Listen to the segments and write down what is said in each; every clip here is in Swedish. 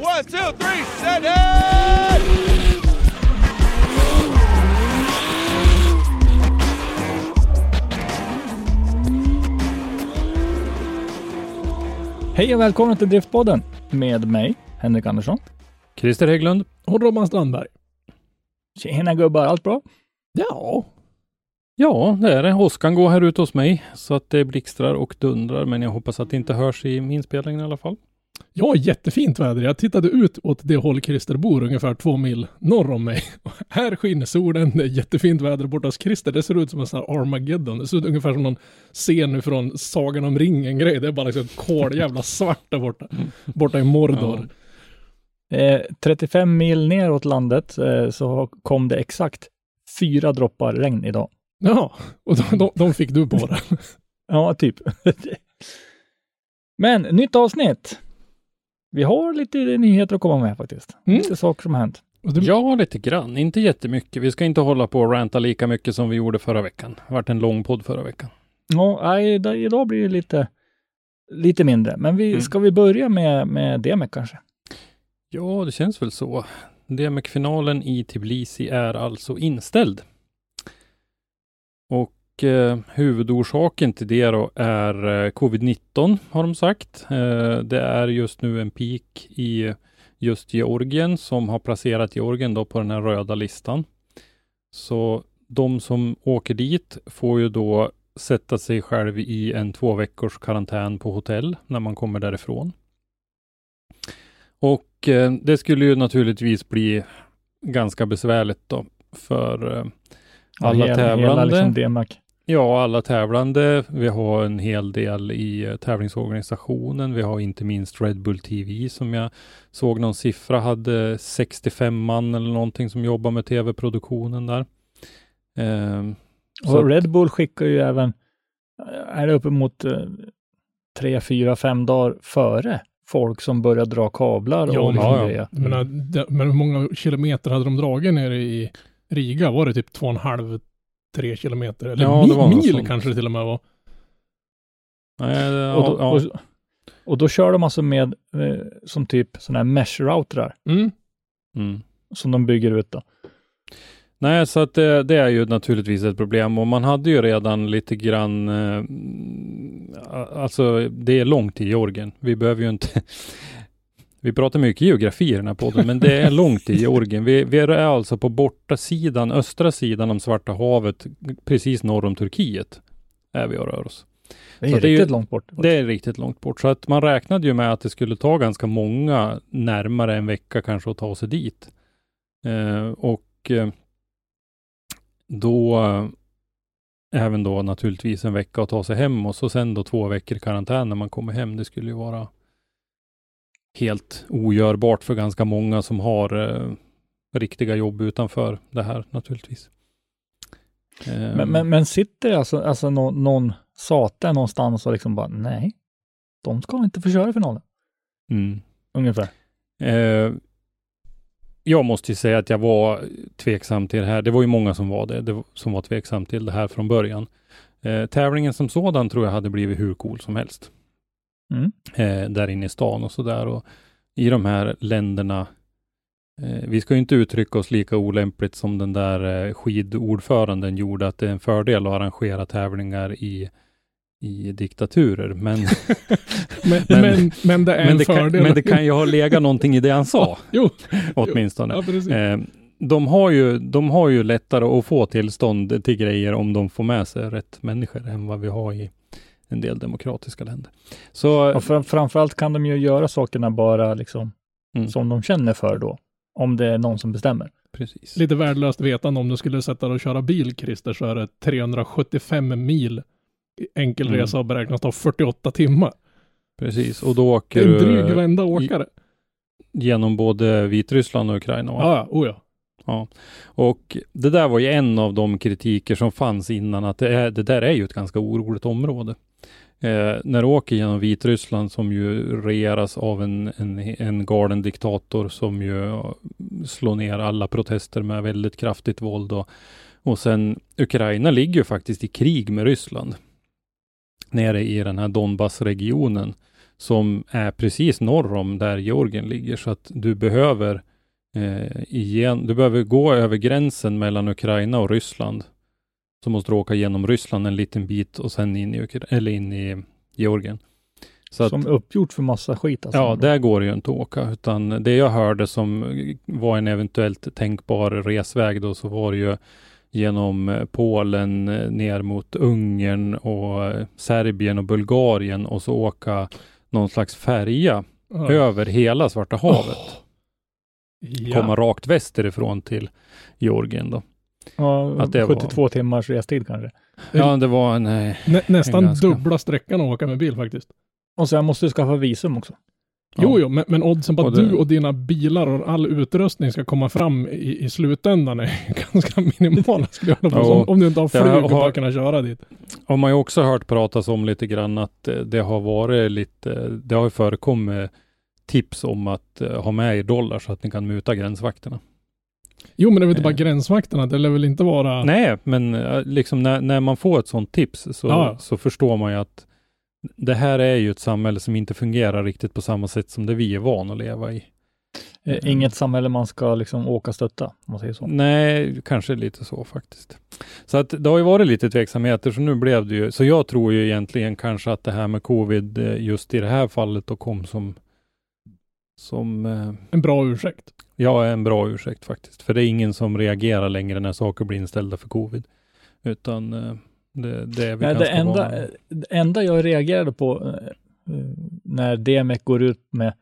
One, two, three, set it! Hej och välkommen till Driftpodden med mig, Henrik Andersson. Christer Hägglund. Och Robban Strandberg. Tjena gubbar, allt bra? Ja, Ja, det är det. Åskan går här ute hos mig så att det blixtrar och dundrar, men jag hoppas att det inte hörs i min spelning i alla fall. Ja, jättefint väder. Jag tittade ut åt det håll Christer bor, ungefär två mil norr om mig. Och här skiner solen, det är jättefint väder borta hos Christer. Det ser ut som en sån här Armageddon. Det ser ut ungefär som någon scen från Sagan om ringen-grej. Det är bara liksom kol jävla svart där borta. Borta i Mordor. Eh, 35 mil neråt landet eh, så kom det exakt fyra droppar regn idag. Ja, och de, de, de fick du på det. Ja, typ. Men nytt avsnitt. Vi har lite nyheter att komma med faktiskt. Mm. Lite saker som har hänt. Ja, lite grann. Inte jättemycket. Vi ska inte hålla på och ranta lika mycket som vi gjorde förra veckan. Det vart en lång podd förra veckan. Ja, nej, idag- idag blir det lite, lite mindre. Men vi, Mm. ska vi börja med, med DMEC kanske? Ja, det känns väl så. DMEC-finalen i Tbilisi är alltså inställd. Och eh, huvudorsaken till det då är eh, covid-19 har de sagt. Eh, det är just nu en peak i just Georgien som har placerat Georgien då på den här röda listan. Så de som åker dit får ju då sätta sig själv i en två veckors karantän på hotell när man kommer därifrån. Och eh, det skulle ju naturligtvis bli ganska besvärligt då för eh, alla hela, tävlande. Hela liksom. Ja, alla tävlande. Vi har en hel del i eh, tävlingsorganisationen. Vi har inte minst Red Bull TV som jag såg någon siffra hade 65 man eller någonting som jobbar med tv-produktionen där. Så Och att- Red Bull skickar ju även, är det uppemot eh, tre, fyra, fem dagar före folk som börjar dra kablar Ja, och liksom ja, ja. grejer. Jag menar, det, men hur många kilometer hade de dragit nere i Riga? Var det typ två och en halv, tre kilometer? Eller Ja, mi- det var något mil kanske det till och med var. Nej, det- Och, då, ja, och, och då kör de alltså med eh, som typ sådana här mesh-routrar Mm. mm. som de bygger ut då. Nej, så att det, det är ju naturligtvis ett problem och man hade ju redan lite grann, eh, alltså det är långt till Georgien. Vi behöver ju inte, vi pratar mycket geografi i den här podden, men det är långt till Georgien. Vi, vi är alltså på borta sidan, östra sidan om Svarta havet, precis norr om Turkiet är vi och rör oss. Det är Så riktigt det är ju- långt bort. Det är riktigt långt bort, så att man räknade ju med att det skulle ta ganska många, närmare en vecka kanske, att ta sig dit. Eh, och eh, då eh, även då naturligtvis en vecka att ta sig hem och så sen då två veckor i karantän när man kommer hem. Det skulle ju vara helt ogörbart för ganska många som har eh, riktiga jobb utanför det här naturligtvis. Eh, Men, men, men sitter alltså, alltså någon, någon sate någonstans och liksom bara nej, de ska inte få köra finalen. mm. Ungefär. Eh, jag måste ju säga att jag var tveksam till det här. Det var ju många som var det, det som var tveksam till det här från början. Eh, tävlingen som sådan tror jag hade blivit hur cool som helst. Mm. Eh, där inne i stan och sådär. Och i de här länderna, eh, vi ska ju inte uttrycka oss lika olämpligt som den där eh, skidordföranden gjorde, att det är en fördel att arrangera tävlingar i i diktaturer. Men, Men, Men- men, men, det är men, en det kan, fördel. men det kan ju ha legat någonting i det han sa, Jo, åtminstone. ja, precis. Eh, de, har ju, de har ju lättare att få tillstånd till grejer om de får med sig rätt människor än vad vi har i en del demokratiska länder. Så Och fram, framförallt kan de ju göra sakerna bara liksom Mm. som de känner för då. Om det är någon som bestämmer. precis. Lite värdelöst vetande om du skulle sätta dig och köra bil, Christer, så är det 375 mil enkel Mm. resa och beräknas ta 48 timmar. precis. Och då Det åker är en du dryg vända åkare. genom både Vitryssland och Ukraina. va? Ja, ja, oh ja. Och det där var ju en av de kritiker som fanns innan, att det, är, det där är ju ett ganska oroligt område. Eh, när du åker genom Vitryssland som ju regeras av en, en, en galen diktator som ju eh, slår ner alla protester med väldigt kraftigt våld och, och sen Ukraina ligger ju faktiskt i krig med Ryssland. Nere i den här Donbassregionen som är precis norr om där Georgien ligger så att du behöver eh, igen, du behöver gå över gränsen mellan Ukraina och Ryssland. Så måste du åka genom Ryssland en liten bit och sen in i, Ukra- eller in i Georgien. Så att, som är uppgjort för massa skit alltså. ja, där går det ju inte att åka, utan det jag hörde som var en eventuellt tänkbar resväg då, så var det ju genom eh, Polen eh, ner mot Ungern och eh, Serbien och Bulgarien och så åka någon slags färja ja. över hela Svarta havet. Ja. Komma rakt västerifrån till Georgien då. Ja, att det var- 72 timmars restid kanske. Ja, det var en... eh, Nä, nästan ganska- dubbla sträckan att åka med bil faktiskt. Och sen måste du skaffa visum också. Jo, jo, men, men oddsen på att det- du och dina bilar och all utrustning ska komma fram i, i slutändan är ganska minimala skulle jag Ja, påstå. Om, om du inte har flyg har- och bara kunna köra dit. har man ju också hört pratas om lite grann att eh, det har varit lite, det har ju förekommit tips om att eh, ha med er dollar så att ni kan muta gränsvakterna. Jo, men det är väl inte bara Eh. gränsvakterna. Det lär väl inte vara... Nej, men eh, liksom när, när man får ett sånt tips så, Ja. så förstår man ju att det här är ju ett samhälle som inte fungerar riktigt på samma sätt som det vi är vana att leva i. Eh, Mm. Inget samhälle man ska liksom åka och stötta, om man säger så. Nej, kanske lite så faktiskt. Så att det har ju varit lite tveksamheter, så nu blev det ju, så jag tror ju egentligen kanske att det här med covid just i det här fallet då kom som, som, En bra ursäkt. Ja, en bra ursäkt faktiskt. För det är ingen som reagerar längre när saker blir inställda för covid. Utan eh, det, det är vi Nej, ganska det, enda, vana det enda jag reagerade på eh, eh, när DMEC går ut med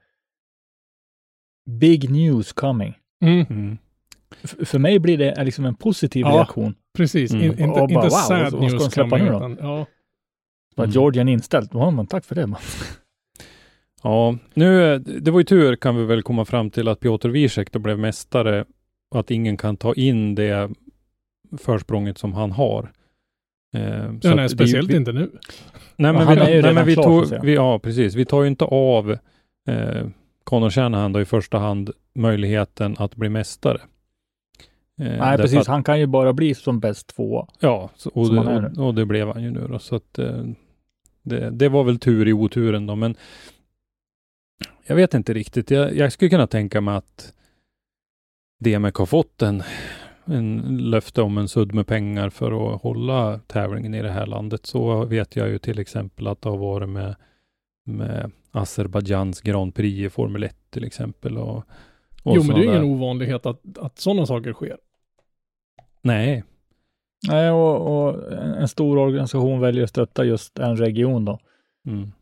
Big news coming. Mm, Mm. För mig blir det liksom en positiv Ja. reaktion. precis. Mm. In, inte bara, inte wow, sad news coming, utan, ja. Bara Mm. Georgien inställt. Ja, men tack för det. man. Ja, nu, det var ju tur kan vi väl komma fram till att Piotr Wiesek då blev mästare och att ingen kan ta in det försprånget som han har. Eh, så Ja, nej, speciellt vi, inte nu. Nej, men vi, nej, men vi klar, tog, vi, ja, precis. Vi tar ju inte av eh, Conor Shanahan då i första hand möjligheten att bli mästare. Eh, Nej, precis. Att, Han kan ju bara bli som bäst tvåa. ja, så, och, det, och, och det blev han ju nu då. Så att eh, det, det var väl tur i oturen då, men jag vet inte riktigt. Jag, jag skulle kunna tänka mig att DMEC har fått en, en löfte om en sudd med pengar för att hålla tävlingen i det här landet. Så vet jag ju till exempel att det har varit med, med Azerbajdzjans Grand Prix i Formel 1 till exempel. Och, och Jo, men det är sådana ingen där. ovanlighet att, att sådana saker sker. Nej, Nej, och, och en en stor organisation väljer att stötta just en region då. mm.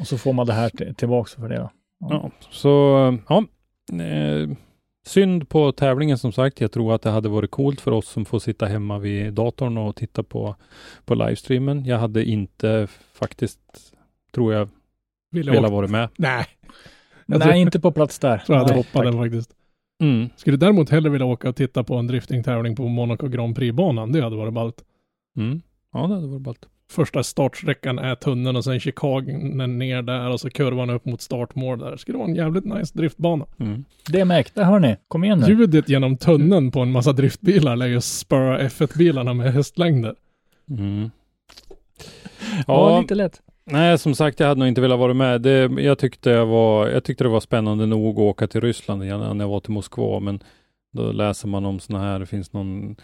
Och så får man det här till, tillbaks för det då. Ja, så ja. Eh, synd på tävlingen som sagt. Jag tror att det hade varit coolt för oss som får sitta hemma vid datorn och titta på, på livestreamen. Jag hade inte faktiskt, tror jag, Vill jag velat vara med. Nej, Jag Nej, tror- inte på plats där. tror jag hade hoppat den faktiskt. Mm. Skulle däremot hellre vilja åka och titta på en driftingtävling på Monaco Grand Prix-banan. Det hade varit ballt. Mm. Ja, det hade varit ballt. Första startsträckan är tunneln och sen Chicago ner där och så kurvan upp mot startmål där. Det skulle vara en jävligt nice driftbana. Mm. Det är mäkt. Där hör ni. Kom igen nu. Ljudet genom tunneln på en massa driftbilar lär ju spöa F1-bilarna med hästlängder. Mm. Ja, Ja, lite lätt. nej, som sagt, jag hade nog inte velat vara med. Det, jag, tyckte jag, var, jag tyckte det var spännande nog att åka till Ryssland igen när jag var till Moskva, men då läser man om sådana här, det finns någon,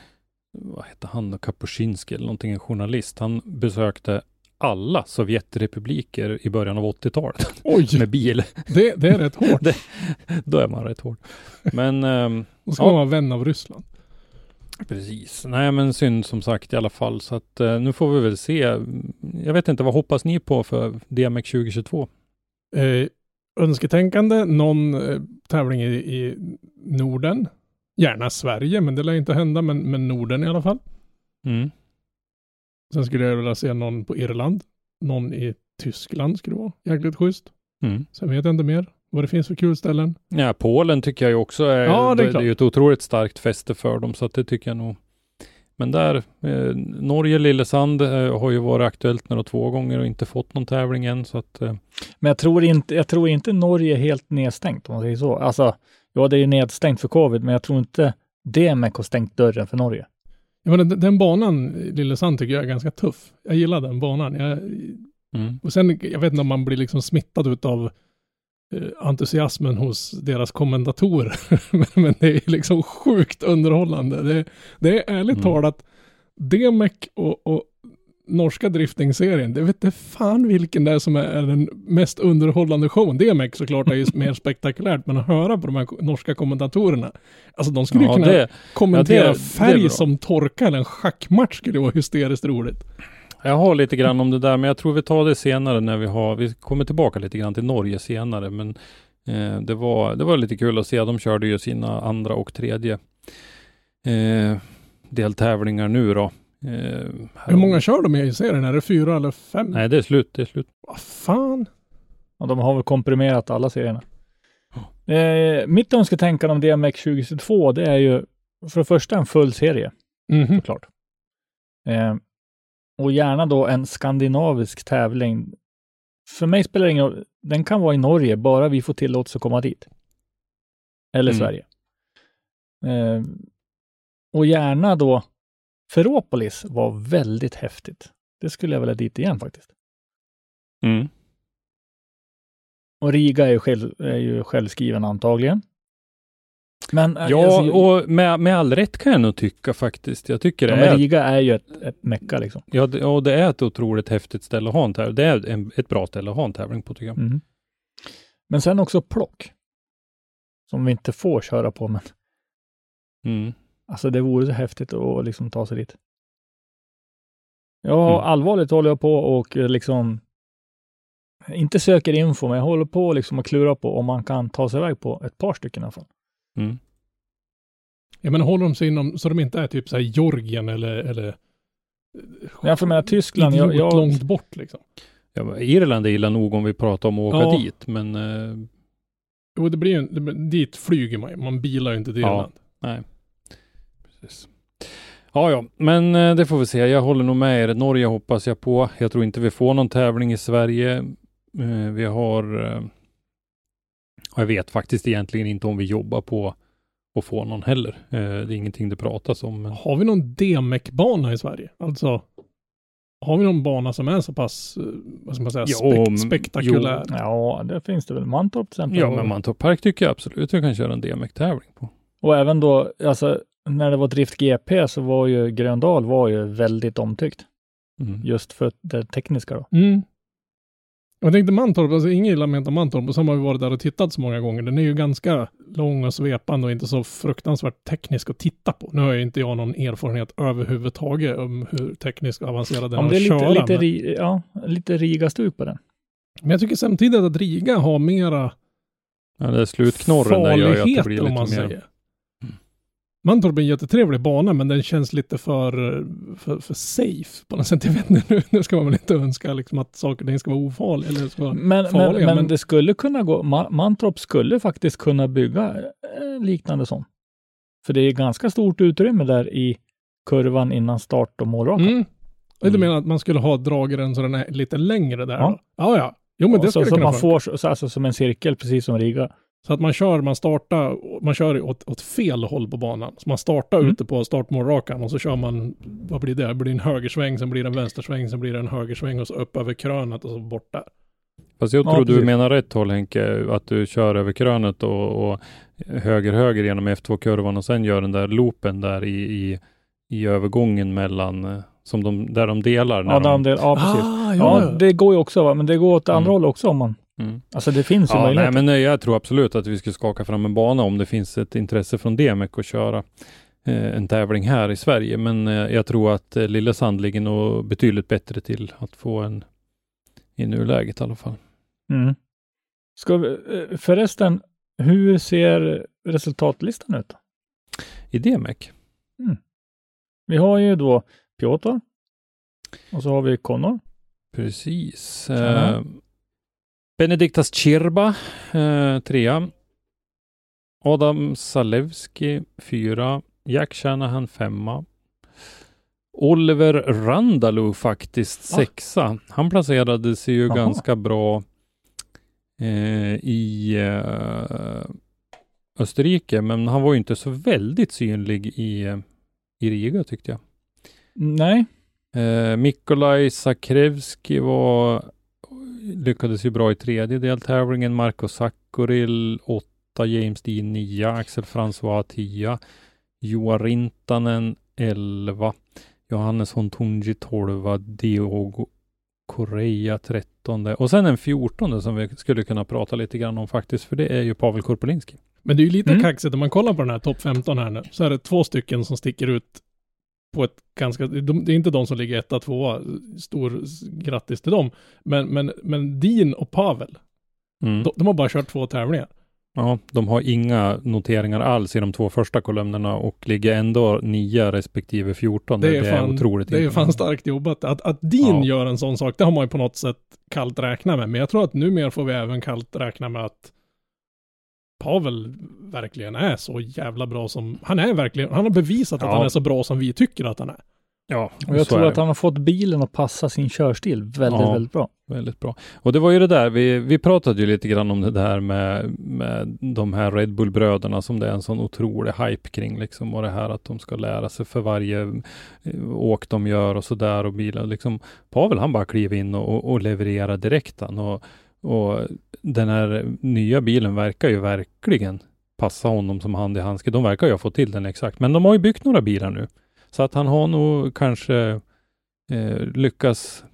vad heter han då, Kapuscinski eller någonting, en journalist. Han besökte alla Sovjetrepubliker i början av 80-talet Oj, med bil. det, det är rätt hårt. Då är man rätt hård. Men ehm, Då ska Ja. man vara vän av Ryssland. precis. Nej men synd som sagt i alla fall. Så att eh, nu får vi väl se. Jag vet inte, vad hoppas ni på för DMX 2022? Eh, önsketänkande, någon eh, tävling i, i Norden. Gärna Sverige, men det lär inte hända, men, men Norden i alla fall. Mm. Sen skulle jag vilja se någon på Irland. Någon i Tyskland skulle vara jäkligt schysst. Mm. Sen vet jag inte mer vad det finns för kul ställen. Ja, Polen tycker jag ju också är, Ja, det är det, det är ett otroligt starkt fäste för dem, så att det tycker jag nog. Men där, eh, Norge, Lillesand eh, har ju varit aktuellt några två gånger och inte fått någon tävling än, så att eh, Men jag tror inte, jag tror inte Norge är helt nedstängt om man säger så. Alltså, ja, det är ju nedstängt för covid, men jag tror inte DMEC har stängt dörren för Norge. Jag menar, den, den banan, Lillesand, tycker jag är ganska tuff. Jag gillar den banan. Jag, mm. och sen, jag vet inte om man blir liksom smittad utav eh, entusiasmen hos deras kommentatorer. men, men det är liksom sjukt underhållande. Det, det är ärligt Mm. talat, DMEC och, och norska driftingserien, det vet inte fan vilken det är som är, den mest underhållande showen. DMEC såklart är ju mer spektakulärt, men att höra på de här norska kommentatorerna, alltså de skulle ju ja, kunna det, kommentera ja, det- det är färg bra. som torkar eller en schackmatch skulle vara hysteriskt roligt. jag har lite grann om det där, men jag tror vi tar det senare när vi har, vi kommer tillbaka lite grann till Norge senare, men eh, det, var, det var lite kul att se. De körde ju sina andra och tredje eh, deltävlingar nu då. Eh, Hur många kör de i serien? Är det fyra eller fem? Nej, det är slut. Det är slut. Vad fan? Och de har väl komprimerat alla serierna. Eh, mitt önsketänkande om DMX 2022, det är ju för det första en full serie, Mhm. såklart. Eh, och gärna då en skandinavisk tävling. För mig spelar det ingen roll. Den kan vara i Norge, bara vi får tillåtelse att komma dit. Eller Mm. Sverige. Eh, och gärna då, Ferropolis var väldigt häftigt. Det skulle jag vilja dit igen faktiskt. Mm. Och Riga är ju, själv, är ju självskriven antagligen. Men, eh, Ja, alltså, och med, med all rätt kan jag nog tycka faktiskt. Jag tycker det ja, men är, Riga är ju ett, ett mecka liksom. ja, det, och det är ett otroligt häftigt ställe att ha en tävling. Det är en, ett bra ställe att ha en tävling på tycker jag. Mm. Men sen också plock. Som vi inte får köra på, men Mm. Alltså det vore så häftigt att liksom ta sig dit. Ja, Mm. allvarligt håller jag på och eh, liksom inte söker info, men jag håller på liksom att klura på om man kan ta sig iväg på ett par stycken i alla fall. Mm. Jag menar, håller de sig inom, så de inte är typ så här Georgien eller, eller Jag för menar Tyskland, jag, jag, långt bort liksom. Ja, men Irland är illa nog om vi pratar om att åka Ja. dit, men eh, Jo, det blir ju, det, dit flyger man ju. Man bilar ju inte till Ja. Irland. nej. Precis. Ja, ja, men eh, det får vi se. Jag håller nog med er. Norge hoppas jag på. Jag tror inte vi får någon tävling i Sverige. Eh, Vi har... eh, Jag vet faktiskt egentligen inte om vi jobbar på att få någon heller. Det är ingenting det pratas om. Men... Har vi någon DMEC-bana i Sverige? Alltså, har vi någon bana som är så pass, vad ska man säga, Ja, spek- spektakulär? ja, det finns det väl. Mantorp till exempel. Ja, men Mantorp Park tycker jag absolut vi kan köra en DMX-tävling på. Och även då, alltså när det var Drift GP så var ju Gröndal var ju väldigt omtyckt. Mm. Just för det tekniska då. Mm. Jag tänkte Mantorp, alltså ingen gillar Menta Mantorp och så har vi varit där och tittat så många gånger. Den är ju ganska lång och svepande och inte så fruktansvärt teknisk att titta på. Nu har ju inte jag någon erfarenhet överhuvudtaget om hur tekniskt avancerad den är att lite, köra. lite, men, ja, lite Riga-stuk på den. men jag tycker samtidigt att Riga har mera Ja, det är slutknorren där gör att det blir om lite man mer... säger. Mantorp är en jättetrevlig bana men den känns lite för, för, för safe på något sätt. Jag vet inte, nu, nu ska man väl inte önska liksom att saker och ting ska vara ofarliga eller ska vara Men, men, farliga. men, Men, det skulle kunna gå, Ma- Mantorp skulle faktiskt kunna bygga eh, liknande sån. För det är ganska stort utrymme där i kurvan innan start och målrakan. mm. Du Mm. menar att man skulle ha dragit den så den är lite längre där? Ja. då? ja. ja. Jo men det Och så, skulle så kunna man funka. får så, alltså som en cirkel, precis som Riga. Så att man kör, man startar, man kör åt, åt fel håll på banan. Så man startar Mm. ute på startmålrakan och så kör man, vad blir det? Det blir en högersväng, sen blir det en vänstersväng, sen blir det en högersväng och så upp över krönet och så bort där. Fast jag Ja, tror du precis. menar rätt håll Henke, att du kör över krönet och, och höger höger genom F2-kurvan och sen gör den där loopen där i, i, i övergången mellan, eh, som de, där de delar. När Ja, de, de del, ja, precis. Ah, ja, det går ju också, va? men det går åt andra Mm. håll också om man... Mm. Alltså det finns ju Ja, nej, möjligheter. men nej, jag tror absolut att vi skulle skaka fram en bana om det finns ett intresse från DMEC att köra eh, en tävling här i Sverige. Men eh, jag tror att eh, Lillesand ligger nog betydligt bättre till att få en i nuläget i alla fall. Mm. Ska vi, eh, förresten, hur ser resultatlistan ut? Då? I DMEC? Vi har ju då Piotr och så har vi Connor. Precis. Tjena. Benediktas Chirba, eh, trea. Adam Salewski, fyra. Jack Shanahan, femma. Oliver Randalu faktiskt, Va? sexa. Han placerade sig ju Jaha. ganska bra eh, i eh, Österrike, men han var ju inte så väldigt synlig i, eh, i Riga tyckte jag. Nej, Eh, Mikolaj Sakrevski var, lyckades ju bra i tredje deltävlingen. Marco Sakkoril 8, James Dean 9, Axel François 10, Joa Rintanen 11, Johannes Hontunji 12, Diogo Correa 13 och sen en 14 som vi skulle kunna prata lite grann om faktiskt, för det är ju Pavel Korpolinski. Men det är ju lite Mm. kaxigt, om man kollar på den här topp 15 här nu, så är det två stycken som sticker ut på ett ganska, de, det är inte de som ligger etta, tvåa, stor grattis till dem. Men, men, men Dean och Pavel, Mm. de, de har bara kört två tävlingar. Ja, de har inga noteringar alls i de två första kolumnerna och ligger ändå 9 respektive 14. Det är, fan, otroligt det är fan starkt jobbat. Att, att Dean Ja. gör en sån sak, det har man ju på något sätt kallt räkna med. Men jag tror att numera får vi även kallt räkna med att Pavel verkligen är så jävla bra som, han är verkligen, han har bevisat att Ja. han är så bra som vi tycker att han är. Ja, och jag tror att han har fått bilen att passa sin körstil väldigt, Ja. väldigt bra. Väldigt bra. Och det var ju det där, vi, vi pratade ju lite grann om det där med, med de här Red Bull-bröderna som det är en sån otrolig hype kring liksom och det här att de ska lära sig för varje eh, åk de gör och sådär och bilar liksom. Pavel han bara kliver in och, och, och levererar direkt han och, och den här nya bilen verkar ju verkligen passa honom som hand i handske. De verkar ju ha fått till den exakt, men de har ju byggt några bilar nu. Så att han har nog kanske eh, lyckats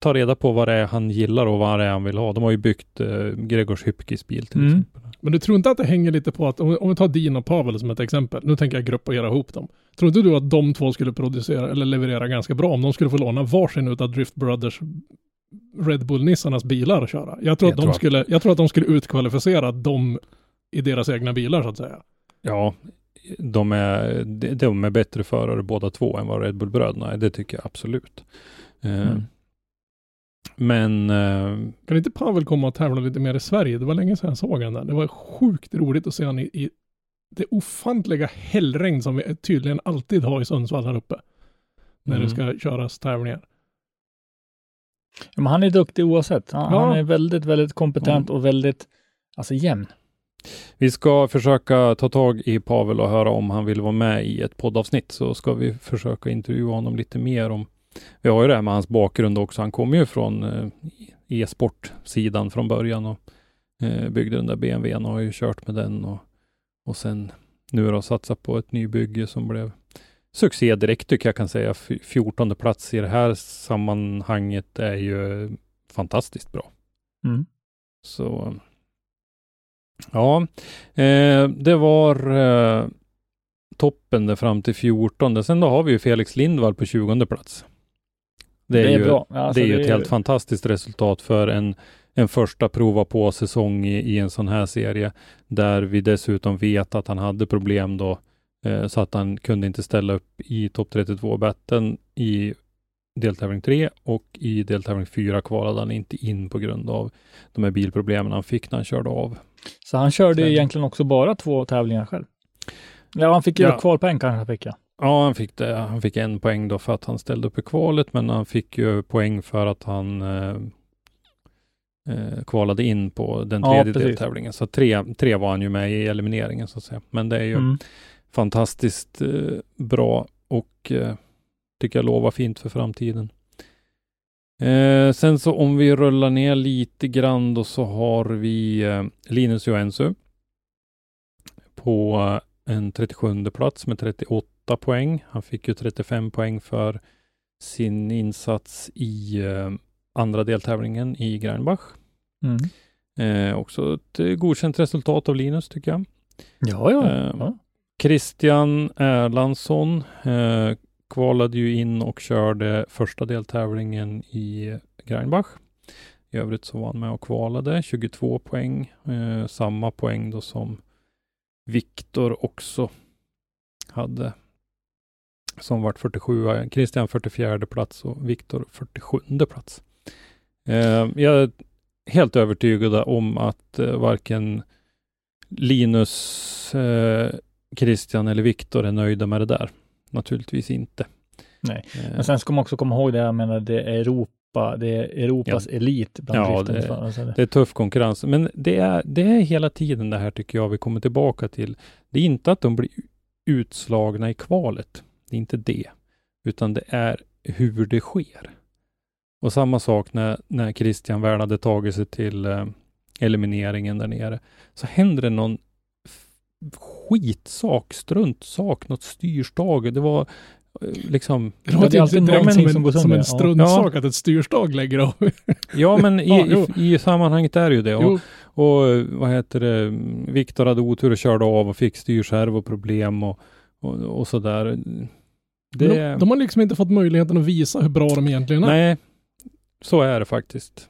ta reda på vad det är han gillar och vad det är han vill ha. De har ju byggt eh, Gregors Hypkis bil till Mm. exempel. Men du tror inte att det hänger lite på att, om, om vi tar Dean och Pavel som ett exempel, nu tänker jag gruppera ihop dem. Tror inte du att de två skulle producera eller leverera ganska bra om de skulle få låna varsin utav Drift Brothers Red Bull-nissarnas bilar och köra? Jag tror, Jag att de tror att- skulle, jag tror att de skulle utkvalificera dem i deras egna bilar så att säga. Ja, de är, de, är bättre förare båda två än vad Red Bull-bröderna är. Det tycker jag absolut. Eh, Mm. Men eh, Kan inte Pavel komma och tävla lite mer i Sverige? Det var länge sedan jag såg han där. Det var sjukt roligt att se han i, i det ofantliga hällregn som vi tydligen alltid har i Sundsvall här uppe. När Mm. det ska köras tävlingar. Men han är duktig oavsett. Han, Ja. han är väldigt, väldigt kompetent och väldigt, alltså jämn. vi ska försöka ta tag i Pavel och höra om han vill vara med i ett poddavsnitt. Så ska vi försöka intervjua honom lite mer om Vi har ju det här med hans bakgrund också. Han kommer ju från eh, e-sportsidan från början och eh, byggde den där BMWn och har ju kört med den och, och sen nu då satsat på ett nybygge som blev succé direkt tycker jag kan säga. F- 14 plats i det här sammanhanget är ju fantastiskt bra. Mm. Så ja, eh, det var eh, toppen där fram till 14. Sen då har vi ju Felix Lindvall på 20 plats. Det är, ju, bra. Alltså, det är ju ett helt fantastiskt resultat för en, en första prova på säsong i, i en sån här serie, där vi dessutom vet att han hade problem då, så att han kunde inte ställa upp i topp 32 batten i deltävling 3 och i deltävling 4 kvalade han inte in på grund av de här bilproblemen han fick när han körde av. Så han körde Sen- egentligen också bara två tävlingar själv. Ja, han fick ju Ja. kvalpoäng kanske fick jag. Ja, han fick det. Han fick en poäng då för att han ställde upp i kvalet, men han fick ju poäng för att han eh, eh, kvalade in på den Ja, tredje precis. deltävlingen. Så tre, tre var han ju med i elimineringen så att säga. Men det är ju Mm. Fantastiskt eh, bra och eh, tycker jag lovar fint för framtiden. Eh, sen så om vi rullar ner lite grann då så har vi eh, Linus Joensuu på eh, en 37 plats med 38 poäng. Han fick ju 35 poäng för sin insats i eh, andra deltävlingen i Greinbach. Mm. Eh, också ett godkänt resultat av Linus tycker jag. Ja, ja. Eh, ja. Christian Erlandsson eh, kvalade ju in och körde första deltävlingen i Greinbach. I övrigt så var han med och kvalade, 22 poäng. Eh, samma poäng då som Viktor också hade. Som vart 47, Christian 44 plats och Viktor 47 plats. Eh, jag är helt övertygad om att eh, varken Linus, eh, Christian eller Viktor är nöjda med det där. Naturligtvis inte. Nej. Eh, Men sen ska man också komma ihåg det, jag menar det är Europa, det är Europas elit bland Ja, det- förare, alltså det- är tuff konkurrens, men det är, det är hela tiden det här tycker jag vi kommer tillbaka till. Det är inte att de blir utslagna i kvalet. Det är inte det, utan det är hur det sker. Och samma sak när, när Christian väl hade tagit sig till eh, elimineringen där nere, så händer det någon skitsak, struntsak, något styrstag. Det var eh, liksom Det låter är alltid inte direkt någonting som som en, går som sönder. en Ja. struntsak att ett styrstag lägger av. Ja, men i, Ja, i, i sammanhanget är det ju det. Och, och vad heter det, Viktor hade otur och körde av och fick styrservoproblem och, och, och sådär. Det, men de, de har liksom inte fått möjligheten att visa hur bra de egentligen är. nej, så är det faktiskt.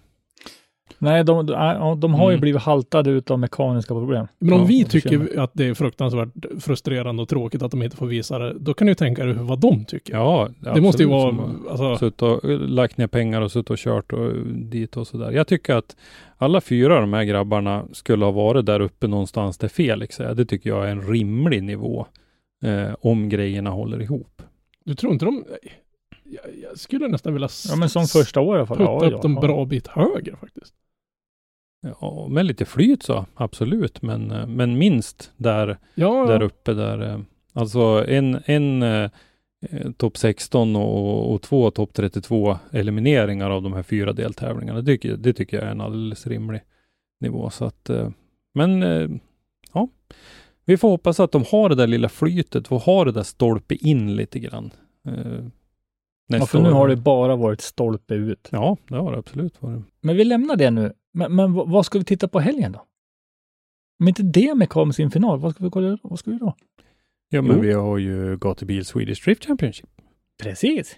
Nej, de, de, ja, de har ju Mm. blivit haltade utav mekaniska problem. Men om Ja, vi tycker känner att det är fruktansvärt frustrerande och tråkigt att de inte får visa det, då kan du ju tänka dig vad de tycker. Ja, det måste ju absolut, vara, alltså, Suttit och lagt ner pengar och suttit och kört och dit och sådär. Jag tycker att alla fyra av de här grabbarna skulle ha varit där uppe någonstans där Felix är. Det tycker jag är en rimlig nivå. Eh, om grejerna håller ihop. du tror inte de... Jag, jag skulle nästan vilja Ja, men som första år i alla fall. putta Ja, upp ja, dem ja. bra bit högre faktiskt. Ja, med lite flyt så, absolut. Men, eh, men minst där, Ja, där uppe där. eh, Alltså en, en eh, topp 16 och, och två topp 32 elimineringar av de här fyra deltävlingarna. Det tycker, det tycker jag är en alldeles rimlig nivå. Så att, eh, men eh, ja, vi får hoppas att de har det där lilla flytet och har det där stolpe in lite grann. Eh, Ja, för nu år. har det bara varit stolpe ut. Ja, det har det absolut varit. Men vi lämnar det nu. Men, men vad ska vi titta på helgen då? Om inte det med kom sin final, vad ska vi kolla Vad ska vi då? Ja, men Jo. vi har ju Gatubil Swedish Drift Championship. Precis.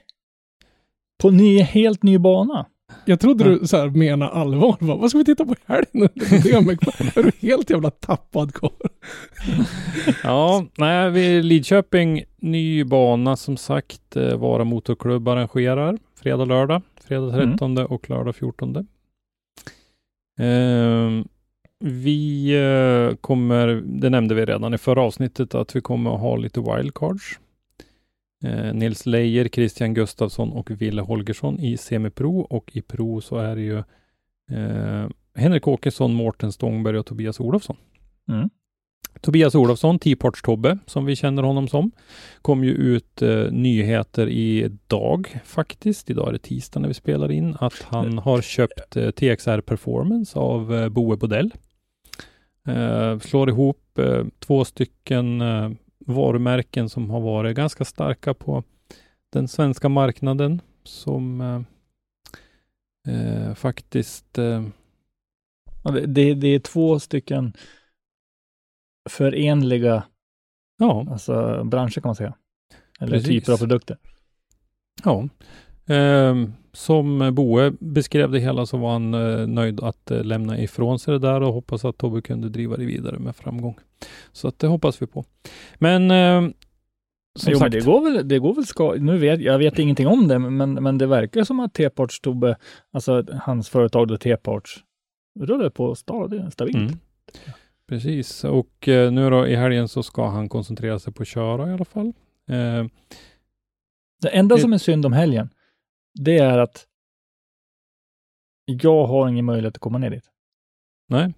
På ny, helt ny bana. Jag trodde du så här menar allvar. Va? Vad ska vi titta på helgen? Det är du helt jävla tappad karl? Ja, nej, vi är Lidköping, ny bana som sagt. Eh, Vara Motorklubb arrangerar fredag, lördag. Fredag Mm. 13 och lördag 14. Ehm, vi eh, kommer, det nämnde vi redan i förra avsnittet, att vi kommer att ha lite wildcards. Eh, Nils Leijer, Christian Gustafsson och Ville Holgersson i semipro och i pro så är det ju eh, Henrik Åkesson, Mårten Stångberg och Tobias Olofsson. Mm. Tobias Olofsson, T-Parts-Tobbe, som vi känner honom som, kom ju ut eh, nyheter idag faktiskt. Idag är det tisdag när vi spelar in, att han har köpt eh, TXR Performance av eh, Boe Bodell. Eh, slår ihop eh, två stycken eh, varumärken som har varit ganska starka på den svenska marknaden som eh, eh, faktiskt eh, det, det är två stycken förenliga ja, alltså, branscher kan man säga. Eller Precis. typer av produkter. Ja. Ehm, som Boe beskrev det hela så var han eh, nöjd att eh, lämna ifrån sig det där och hoppas att Tobbe kunde driva det vidare med framgång. Så att det hoppas vi på. Men ehm, som jo, sagt, men det går väl, det går väl ska, nu vet jag vet ingenting om det, men, men det verkar som att T-Parts Tobbe, alltså hans företag då T-Parts, rullar på stadigt, stabilt. Mm. Precis, och eh, nu då i helgen så ska han koncentrera sig på att köra i alla fall. Eh, Det enda Det- som är synd om helgen, det är att jag har ingen möjlighet att komma ner dit. nej,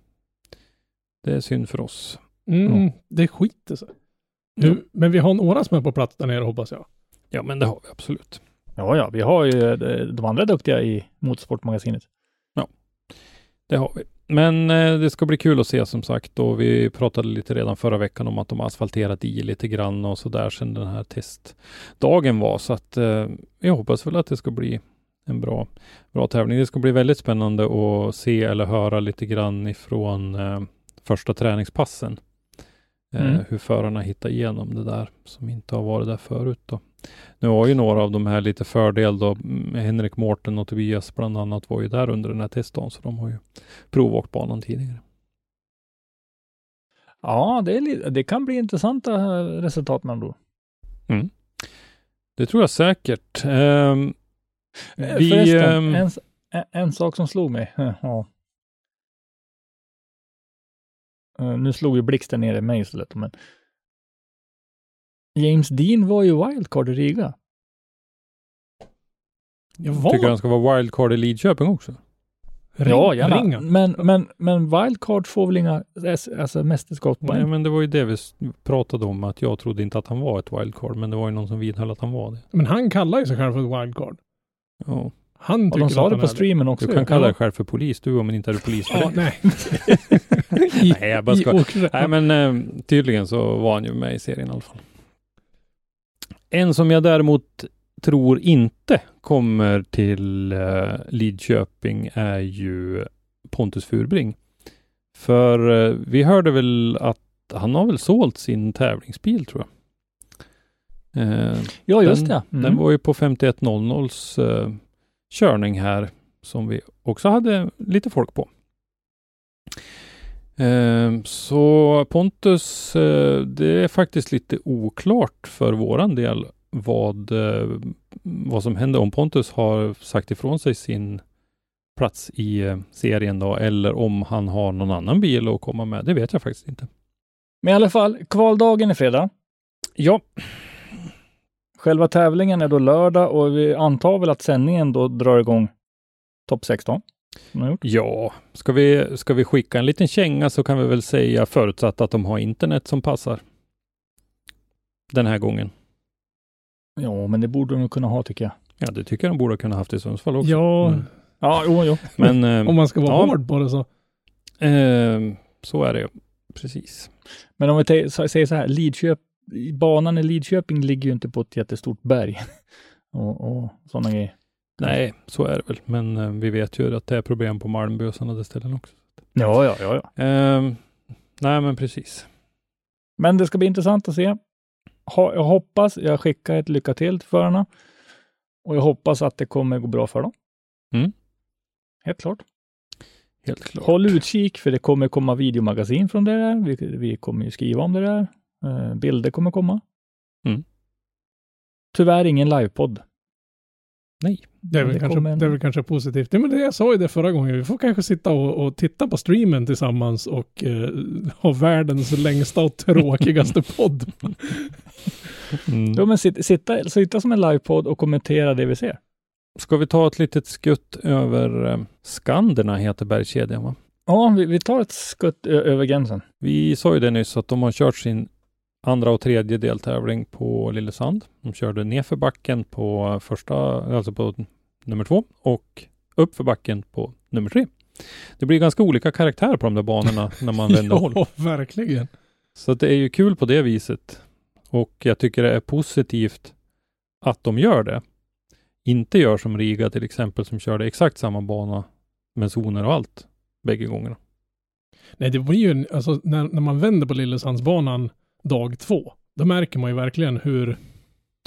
det är synd för oss. Mm, Det skiter sig. Nu, men vi har några som är på plats där nere hoppas jag. Ja, men det har vi absolut. Ja, ja, vi har ju eh, de andra duktiga i Motorsportmagasinet. Det har vi men eh, det ska bli kul att se som sagt och vi pratade lite redan förra veckan om att de har asfalterat i lite grann och så där sedan den här testdagen var så att eh, jag hoppas väl att det ska bli en bra, bra tävling. Det ska bli väldigt spännande att se eller höra lite grann ifrån eh, första träningspassen. Eh, Mm. Hur förarna hittar igenom det där som inte har varit där förut. Då. Nu har ju några av de här lite fördel då. Mm, Henrik Mårten och Tobias bland annat var ju där under den här testdagen så de har ju provåkt banan tidigare. Ja, det, är, det kan bli intressanta eh, resultat med andra ord. Det tror jag säkert. Eh, vi, Förresten, ehm, en, en, en sak som slog mig. Ja. Nu slog ju blixten ner i mig istället, men James Dean var ju wildcard i Riga. Jag tycker var han ska vara wildcard i Lidköping också. ring, ja, gärna. ringa. Men, men, men wildcard får väl inga alltså, mästerskapspoäng? Nej, men det var ju det vi pratade om, att jag trodde inte att han var ett wildcard, men det var ju någon som vidhöll att han var det. Men han kallar ju sig själv för ett wildcard. Ja. Han Och tycker de sa det på streamen också. Du kan kalla dig själv för polis du, men inte är du polis för Ja, nej. Nej, jag bara Åkersjö. Nej, men eh, tydligen så var han ju med i serien i alla fall. En som jag däremot tror inte kommer till eh, Lidköping är ju Pontus Furbring. För eh, vi hörde väl att han har väl sålt sin tävlingsbil tror jag. Eh, Ja, just den, det. Mm. Den var ju på 5100s eh, körning här som vi också hade lite folk på. Eh, så Pontus, eh, det är faktiskt lite oklart för våran del vad, eh, vad som händer om Pontus har sagt ifrån sig sin plats i eh, serien då eller om han har någon annan bil att komma med. Det vet jag faktiskt inte. Men i alla fall, kvaldagen är fredag. Ja, Själva tävlingen är då lördag och vi antar väl att sändningen då drar igång topp 16. Som de har gjort. Ja, ska vi, ska vi skicka en liten känga så kan vi väl säga förutsatt att de har internet som passar. Den här gången. Ja, men det borde de nog kunna ha tycker jag. Ja, det tycker jag de borde kunna haft i Sundsvall också. Ja, Mm. Ja, jo, jo. Men eh, om man ska vara Ja. hård på det så. eh, så är det ju. Precis. Men om vi säger så här, Lidköp, banan i Lidköping ligger ju inte på ett jättestort berg. och, och sådana grejer. Nej, så är det väl. Men eh, vi vet ju att det är problem på Malmö och sådana ställen också. Ja, ja, ja, ja. Eh, nej, men precis. Men det ska bli intressant att se. Ha, jag hoppas, jag skickar ett lycka till till förarna. Och jag hoppas att det kommer gå bra för dem. Mm. Helt klart. Helt klart. Håll utkik för det kommer komma videomagasin från det där. Vi, vi kommer ju skriva om det där. Eh, bilder kommer komma. Mm. Tyvärr ingen livepodd. Det är, väl Det kanske, en- det är väl kanske positivt. Ja, men det, jag sa ju det förra gången. Vi får kanske sitta och, och titta på streamen tillsammans och eh, ha världens längsta och tråkigaste podd. Mm. Ja, men sitta, sitta, sitta som en livepodd och kommentera det vi ser. Ska vi ta ett litet skutt över eh, Skanderna heter bergskedjan va? Ja, vi, vi tar ett skutt över gränsen. Vi sa ju det nyss att de har kört sin andra och tredje deltävling på Lillesand. De körde nerför backen på första, alltså på nummer två och upp för backen på nummer tre. Det blir ganska olika karaktär på de där banorna när man vänder håll. ja, verkligen. Så det är ju kul på det viset. Och jag tycker det är positivt att de gör det. Inte gör som Riga till exempel som körde exakt samma bana med zoner och allt bägge gångerna. Nej, det blir ju, alltså när, när man vänder på Lillesandsbanan dag två, då märker man ju verkligen hur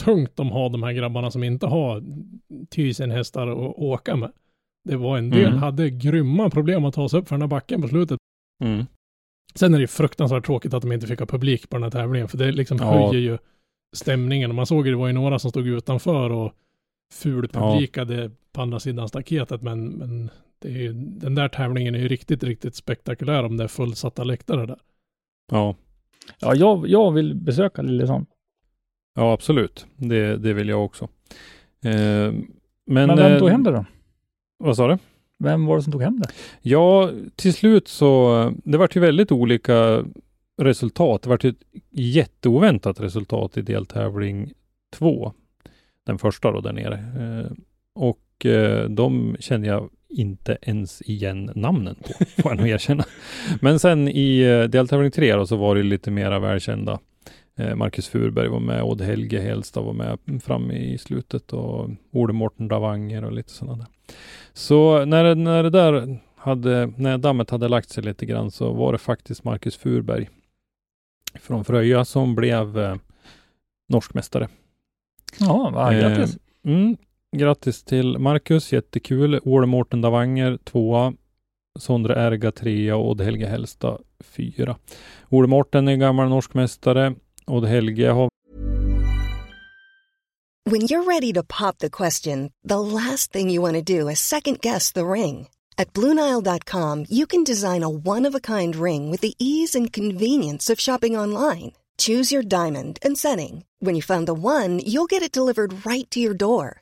tungt de har de här grabbarna som inte har tusen hästar att åka med. Det var en del, Mm. hade grymma problem att ta sig upp för den här backen på slutet. Mm. Sen är det ju fruktansvärt tråkigt att de inte fick ha publik på den här tävlingen, för det liksom Ja. höjer ju stämningen. Man såg ju, det var ju några som stod utanför och fulpublikade på andra sidan staketet, men, men det är ju, den där tävlingen är ju riktigt, riktigt spektakulär om det är fullsatta läktare där. Ja. Ja, jag, jag vill besöka Lillesand. ja, absolut. Det, det vill jag också. Eh, men Men vem eh, tog hem det då? Vad sa du? Vem var det som tog hem det? Ja, till slut så, det vart ju väldigt olika resultat. Det vart ju ett jätteoväntat resultat i deltävling två. Den första då där nere. Eh, och eh, de känner jag inte ens igen namnen på, får jag nog erkänna. Men sen i eh, deltävling tre då, så var det lite mera välkända. Eh, Marcus Furberg var med, Odd Helge Helstad var med fram i slutet och Ole Morten Davanger och lite sådana där. Så när, när det där hade, när dammet hade lagt sig lite grann så var det faktiskt Marcus Furberg från Fröja som blev eh, norsk mästare. Ja, vad grattis. Eh, mm, grattis till Marcus, jättekul. Ole Mårten Davanger tvåa. Sondre Erga trea och Odd Helge Hellstad fyra. Ole Mårten är gammal norsk mästare. Odd Helge har When you're ready to pop the question, the last thing you want to do is second guess the ring. At Bluenile.com, you can design a one of a kind ring with the ease and convenience of shopping online. Choose your diamond and setting. When you find the one, you'll get it delivered right to your door.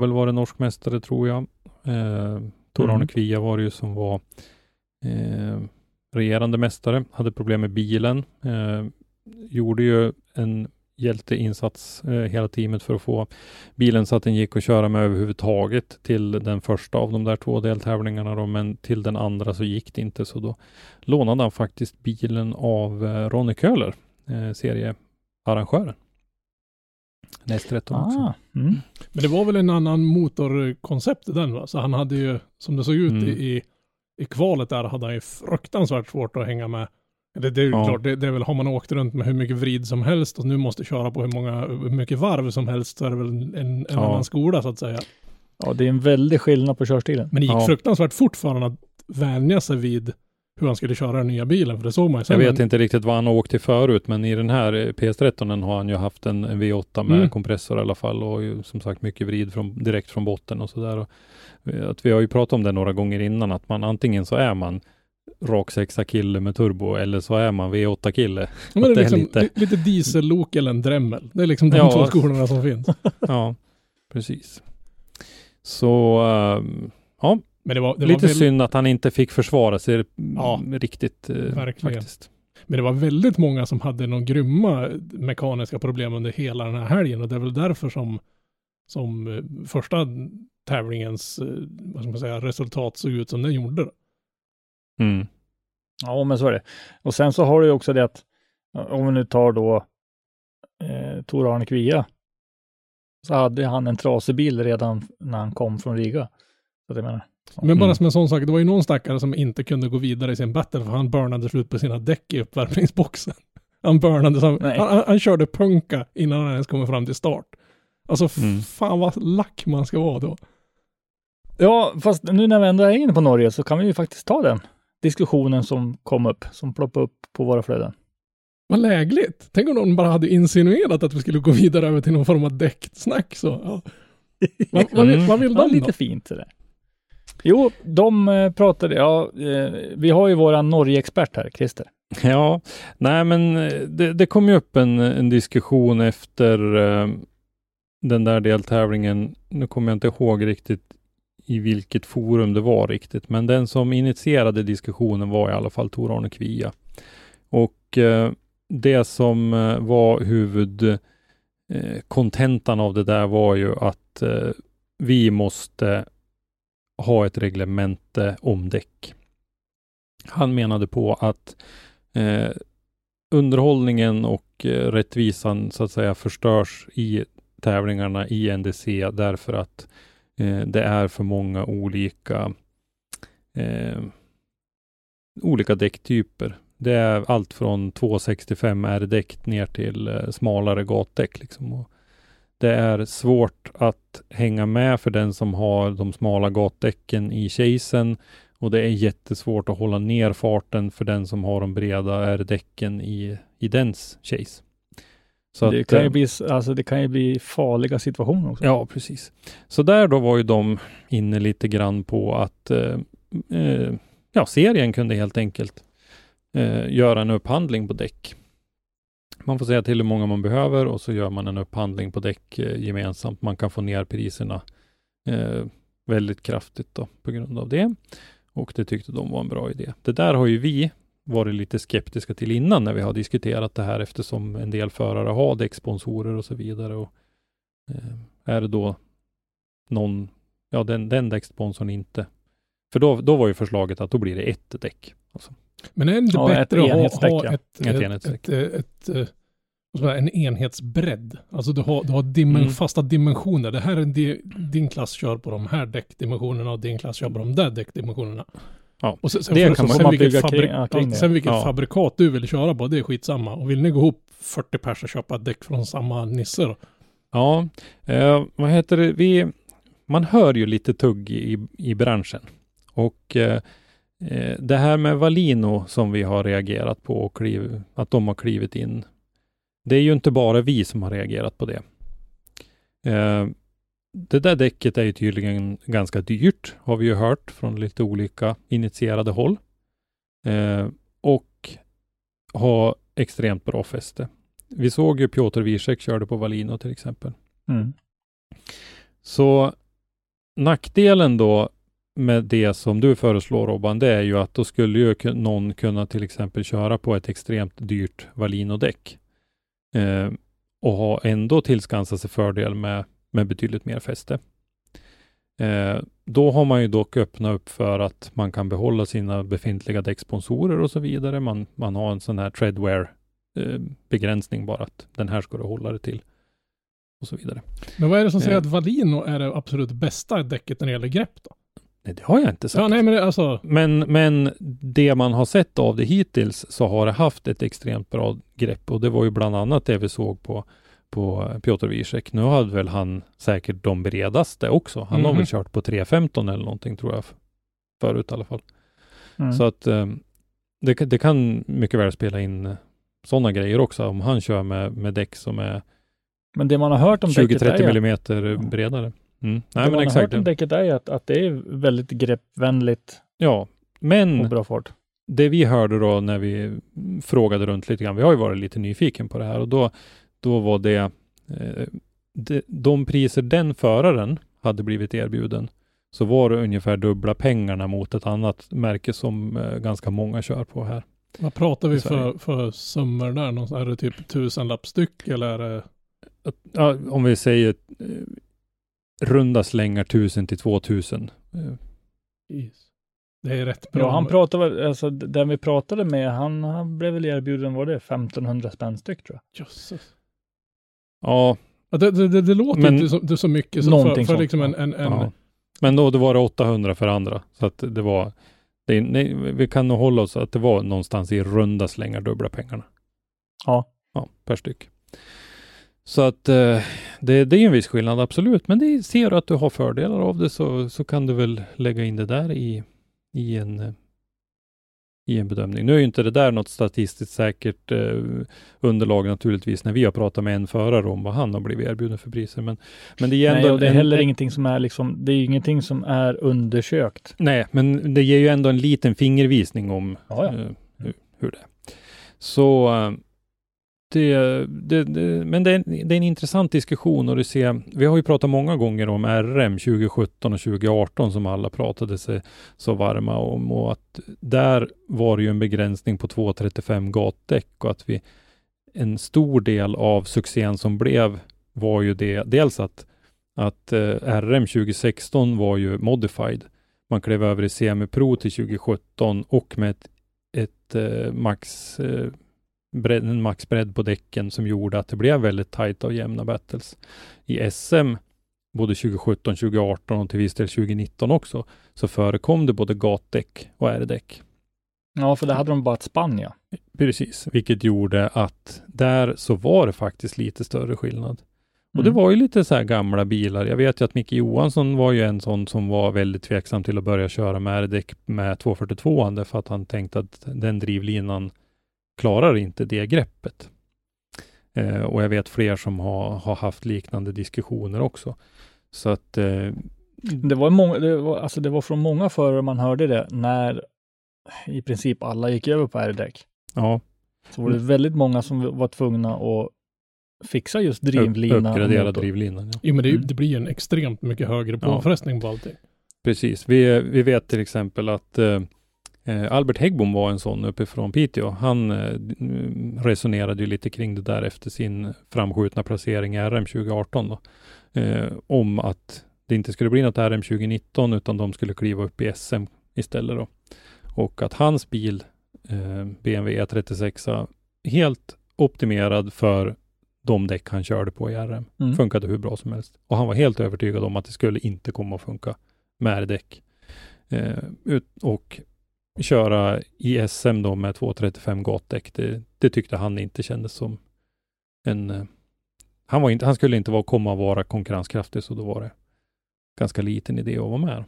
Väl varit norsk mästare tror jag. Eh, Tor Arne Mm. Kvia var det ju som var eh, regerande mästare, hade problem med bilen. Eh, gjorde ju en hjälteinsats eh, hela teamet för att få bilen så att den gick att köra med överhuvudtaget till den första av de där två deltävlingarna då, men till den andra så gick det inte så då lånade han faktiskt bilen av eh, Ronny Köhler, eh, seriearrangören. S13 också. Ah, mm. Men det var väl en annan motorkoncept i den va? Så han hade ju, som det såg ut Mm. i, i, i kvalet där, hade han ju fruktansvärt svårt att hänga med. Det, det är ju Ja. klart, det, det är väl, har man åkt runt med hur mycket vrid som helst och nu måste köra på hur många, hur mycket varv som helst så är det väl en, en Ja. annan skola så att säga. Ja, det är en väldig skillnad på körstilen. Men det gick Ja. fruktansvärt fort för honom att vänja sig vid hur han skulle köra den nya bilen, för det såg man ju Jag sen. vet inte riktigt vad han har åkt till förut, men i den här eh, PS13 har han ju haft en, en V8 med Mm. kompressor i alla fall och ju, som sagt mycket vrid från, direkt från botten och sådär. Eh, Att vi har ju pratat om det några gånger innan, att man antingen så är man rak sexa kille med turbo eller så är man V8 kille. Men det är det är liksom lite- lite, diesellok eller en Dremel. Det är liksom de Ja. två skolorna som finns. Ja, precis. Så ehm, ja, Men det var, det lite var väl, synd att han inte fick försvara sig mm, Ja, riktigt eh, verkligen. faktiskt. Men det var väldigt många som hade någon grymma mekaniska problem under hela den här helgen och det är väl därför som, som eh, första tävlingens, eh, vad ska man säga, resultat såg ut som den gjorde. Mm. Ja, men så är det. Och sen så har du ju också det att, om vi nu tar då eh, Tor Arne Kvia, så hade han en trasig bil redan när han kom från Riga. Så att jag menar, Men bara Mm. som en sån sak, det var ju någon stackare som inte kunde gå vidare i sin battle för han burnade slut på sina däck i uppvärmningsboxen. Han burnade, så han, han, han, körde punka innan han ens kommer fram till start. Alltså Mm. fan vad lack man ska vara då. Ja, fast nu när vi ändå är inne på Norge så kan vi ju faktiskt ta den diskussionen som kom upp, som ploppade upp på våra flöden. Vad lägligt. Tänk om någon bara hade insinuerat att vi skulle gå vidare över till någon form av däcksnack så. Ja. Vad, vad, vill, Mm. vad vill Ja, de då? lite fint sådär. Jo, de eh, pratade, ja, eh, vi har ju våran Norge-expert här, Christer. Ja, nej men eh, det, det kom ju upp en, en diskussion efter eh, den där deltävlingen. Nu kommer jag inte ihåg riktigt i vilket forum det var riktigt, men den som initierade diskussionen var i alla fall Tor Arne Kvia. Och eh, det som eh, var huvudkontentan eh, av det där var ju att eh, vi måste ha ett reglemente om däck. Han menade på att eh, underhållningen och eh, rättvisan så att säga förstörs i tävlingarna i NDC därför att eh, det är för många olika eh, olika däcktyper. Det är allt från 265 R-däck ner till eh, smalare gatdäck. Liksom. Och det är svårt att hänga med för den som har de smala gatdäcken i chasen och det är jättesvårt att hålla ner farten för den som har de breda R-däcken i, i dens chase. Så det, att, kan ju eh, bli, alltså det kan ju bli farliga situationer också. Ja, precis. Så där då var ju de inne lite grann på att eh, eh, ja, serien kunde helt enkelt eh, göra en upphandling på däck. Man får säga till hur många man behöver och så gör man en upphandling på däck eh, gemensamt. Man kan få ner priserna eh, väldigt kraftigt då, på grund av det. Och det tyckte de var en bra idé. Det där har ju vi varit lite skeptiska till innan när vi har diskuterat det här eftersom en del förare har däcksponsorer och så vidare. Och, eh, är det då någon, ja den, den däcksponsorn inte. För då, då var ju förslaget att då blir det ett däck. Alltså. Men är det inte Ja, bättre att ha, ha ett, Ett ett, ett, ett, man säga, en enhetsbredd? Alltså du har, du har dimen, Mm. fasta dimensioner. Det här är di, din klass kör på de här däckdimensionerna och din klass kör på de där däckdimensionerna. Ja, och sen, sen, det kan man- sen, man vilket, bygga kring- kring det. sen vilket Ja. fabrikat du vill köra på, det är skitsamma. Och vill ni gå ihop 40 pers och köpa däck från samma nisse då? Ja, eh, vad heter det? Vi, man hör ju lite tugg i, i branschen. Och eh, eh, det här med Valino som vi har reagerat på och kliv, att de har klivit in. Det är ju inte bara vi som har reagerat på det. Eh, det där däcket är ju tydligen ganska dyrt, har vi ju hört från lite olika initierade håll. Eh, och har extremt bra fäste. Vi såg ju Piotr Wiesek körde på Valino till exempel. Mm. Så nackdelen då med det som du föreslår Robban, det är ju att då skulle ju någon kunna till exempel köra på ett extremt dyrt Valino-däck eh, och ha ändå tillskansa sig fördel med, med betydligt mer fäste. Eh, då har man ju dock öppnat upp för att man kan behålla sina befintliga däcksponsorer och så vidare. Man, man har en sån här treadwear eh, begränsning bara att den här ska du hålla det till och så vidare. Men vad är det som säger Eh. att Valino är det absolut bästa däcket när det gäller grepp då? Nej, det har jag inte sagt. Ja, nej men det, alltså, Men, men det man har sett av det hittills så har det haft ett extremt bra grepp och det var ju bland annat det vi såg på, på Piotr Wiesek. Nu hade väl han säkert de bredaste också. Han har Mhm. väl kört på 3.15 eller någonting tror jag förut i alla fall. Mm. Så att eh, det, kan- det kan mycket väl spela in sådana grejer också om han kör med, med däck som är Men det man har hört om däcket är 20-30 ju, millimeter bredare. Mm. det Nej man men har exakt. hört om däcket är ju att, att det är väldigt greppvänligt Ja, men och bra fart. det vi hörde då när vi frågade runt lite grann, vi har ju varit lite nyfiken på det här och då, då var det, eh, de, de priser den föraren hade blivit erbjuden, så var det ungefär dubbla pengarna mot ett annat märke som eh, ganska många kör på här. vad pratar vi för, för summor där? Någonstans? Är det typ tusenlapp styck eller är det? Att, ja, om vi säger eh, runda slängar 1000 till 2000. Eh, Jeez. Det är rätt bra. Ja, han pratade alltså den vi pratade med, han, han blev väl erbjuden, var det 1500 spänn styck tror jag. Jösses. ja, Ja, det, det, det, det låter Men- inte så, det så mycket så för, Någonting för sånt, liksom en, ja. en, en Ja. Men då, då var det 800 för andra. Så att det var, det, nej, vi kan nog hålla oss att det var någonstans i runda slängar dubbla pengarna. Ja. Ja, per styck. Så att eh, det, det är en viss skillnad, absolut. Men det, ser du att du har fördelar av det så, så kan du väl lägga in det där i, i, en, eh, i en bedömning. Nu är ju inte det där något statistiskt säkert eh, underlag naturligtvis när vi har pratat med en förare om vad han har blivit erbjuden för priser. Men, men det är ändå Nej, och det är en- heller ingenting som är liksom, det är ingenting som är undersökt. Nej, men det ger ju ändå en liten fingervisning om Ja, ja. eh, hur, hur det är. Så det, det, det, men det är, en, det är en intressant diskussion och du ser, vi har ju pratat många gånger om RM 2017 och 2018 som alla pratade sig så varma om och att där var det ju en begränsning på 235 gatdäck och att vi en stor del av succén som blev var ju det, dels att, att eh, RM 2016 var ju modified. Man klev över i semipro till 2017 och med ett, ett eh, max, eh, bredd, en maxbredd på däcken som gjorde att det blev väldigt tajta och jämna battles. I SM, både 2017, 2018 och till viss del 2019 också, så förekom det både gatdäck och R-däck. Ja, för det hade de bara ett spann ja. Precis, vilket gjorde att där så var det faktiskt lite större skillnad. Och det Mm. var ju lite så här gamla bilar. Jag vet ju att Micke Johansson var ju en sån som var väldigt tveksam till att börja köra med däck med 242 därför att han tänkte att den drivlinan klarar inte det greppet. Eh, och jag vet fler som har, har haft liknande diskussioner också. Så att eh, Det var, många, det, var, alltså det var från många förare man hörde det när i princip alla gick över på R-däck. ja, Så var det väldigt många som var tvungna att fixa just drivlina. och uppgradera drivlinan. Ja. Jo, men det, ju- Mm. det blir ju en extremt mycket högre Ja. påfrestning på allting. Precis. Vi, vi vet till exempel att eh, Albert Häggbom var en sån uppifrån Piteå. Han eh, resonerade ju lite kring det där efter sin framskjutna placering i RM 2018 då. Eh, om att det inte skulle bli något RM 2019 utan de skulle kliva upp i SM istället då. Och att hans bil, eh, BMW E36, helt optimerad för de däck han körde på i RM. Mm. Funkade hur bra som helst. Och han var helt övertygad om att det skulle inte komma att funka med däck. Eh, ut, och köra i SM då med 235 gatdäck, det, det tyckte han inte kändes som en... Eh, han, var inte, han skulle inte vara, komma att vara konkurrenskraftig, så då var det ganska liten idé att vara med.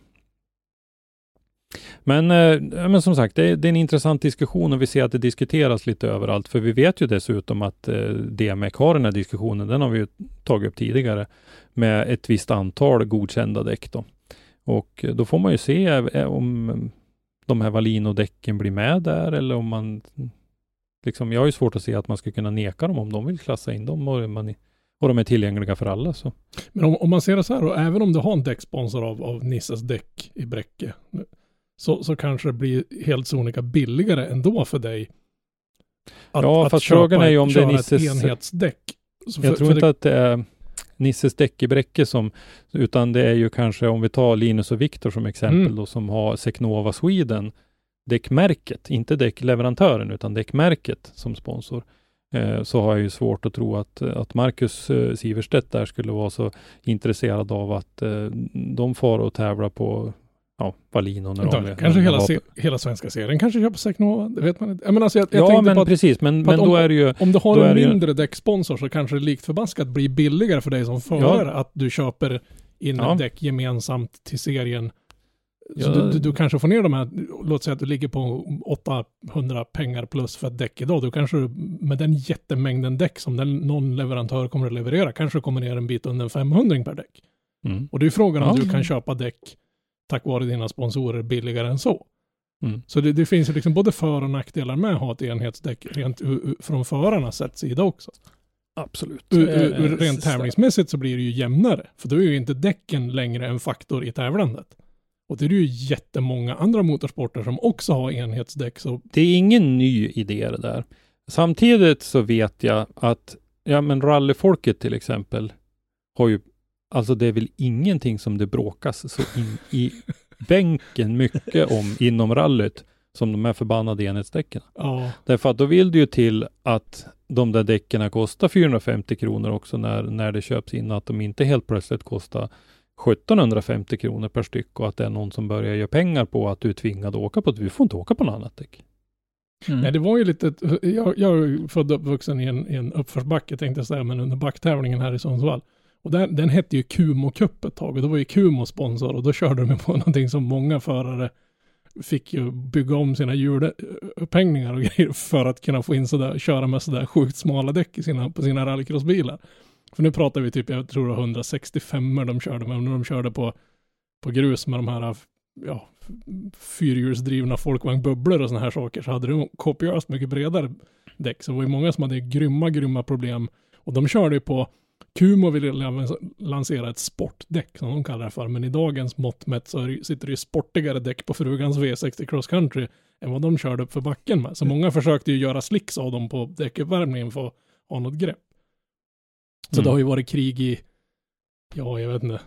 Men, eh, men som sagt, det är, det är en intressant diskussion och vi ser att det diskuteras lite överallt. För vi vet ju dessutom att eh, DMEC har den här diskussionen, den har vi ju tagit upp tidigare, med ett visst antal godkända däck. Då. Och då får man ju se eh, om de här Valino-däcken blir med där eller om man liksom, jag har ju svårt att se att man ska kunna neka dem om de vill klassa in dem och, man, och de är tillgängliga för alla. Så. Men om, om man ser det så här då, även om du har en däcksponsor av, av Nisses däck i Bräcke, så, så kanske det blir helt sonika billigare ändå för dig. Ja, fast köpa frågan är ju om det är Nisses- enhetsdäck. Så Jag för- tror för inte det, att det är Nisses däck i Bräcke som, utan det är ju kanske om vi tar Linus och Viktor som exempel Mm. då, som har Secnova Sweden, däckmärket, inte däckleverantören utan däckmärket som sponsor. Eh, så har jag ju svårt att tro att, att Marcus eh, Siverstedt där skulle vara så intresserad av att eh, de far och tävlar på ja, när de Vänta, är- kanske hela, se, hela svenska serien kanske köper Secnova, det vet man inte. Menar, alltså, jag, jag Ja, men att precis, men, men då om- är det ju om du har då en det ju- mindre däcksponsor så kanske det likt förbaskat blir billigare för dig som förare att du köper in Ja. däck gemensamt till serien. Så Ja. du, du, du kanske får ner de här, låt säga att du ligger på 800 pengar plus för ett däck idag. Du kanske med den jättemängden däck som den, någon leverantör kommer att leverera kanske kommer ner en bit under en 500 per däck. Mm. Och det är frågan om Ja. du kan köpa däck tack vare dina sponsorer billigare än så. Mm. Så det, det finns ju liksom både för och nackdelar med att ha ett enhetsdäck rent u, u, från förarnas sida också. Absolut. Ur, ur Eh, rent tävlingsmässigt så blir det ju jämnare. För då är ju inte däcken längre en faktor i tävlandet. Och det är ju jättemånga andra motorsporter som också har enhetsdäck. Så det är ingen ny idé det där. Samtidigt så vet jag att, ja men rallyfolket till exempel, har ju, alltså det är väl ingenting som det bråkas så in i bänken mycket om inom rallyt som de här förbannade enhetsdäcken. ja, Därför att då vill det ju till att de där däcken kostar 450 kronor också när, när det köps in, att de inte helt plötsligt kostar 1750 kronor per styck och att det är någon som börjar göra pengar på att du är tvingad att åka på det. Du får inte åka på något annat däck. Mm. nej det var ju lite, jag, jag är född och uppvuxen i en, i en uppförsbacke tänkte jag säga, men under backtävlingen här i Sundsvall. Och den, den hette ju Kumo Cup ett tag och då var ju Kumo sponsor och då körde de ju på någonting som många förare fick ju bygga om sina hjulupphängningar och grejer för att kunna få in sådär, köra med sådär sjukt smala däck i sina, på sina rallycrossbilar. För nu pratar vi typ, jag tror det var 165 de körde med, när de körde på, på grus med de här, ja, fyrhjulsdrivna folkvagnbubblor och sådana här saker så hade de kopiöst mycket bredare däck. Så det var ju många som hade grymma, grymma problem. Och de körde ju på, Kumo ville lan- lansera ett sportdäck som de kallar det för, men i dagens mått mätt så sitter det ju sportigare däck på frugans V60 Cross Country än vad de körde upp för backen med. Så många försökte ju göra slicks av dem på däckuppvärmningen för att ha något grepp. Så Mm. det har ju varit krig i, ja jag vet inte,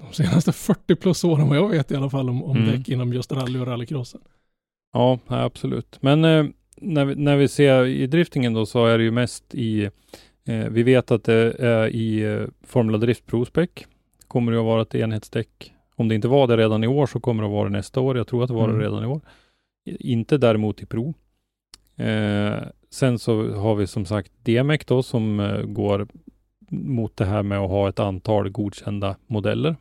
de senaste 40 plus åren vad jag vet i alla fall om, om Mm. däck inom just rally och rallycrossen. Ja, absolut. Men eh, när, vi, när vi ser i driftingen då så är det ju mest i, eh, vi vet att det är i eh, Formula Drift Prospec kommer det att vara ett enhetsdäck. Om det inte var det redan i år så kommer det att vara det nästa år. Jag tror att det var Mm. det redan i år. Inte däremot i Pro. Eh, sen så har vi som sagt DMEC då som eh, går mot det här med att ha ett antal godkända modeller.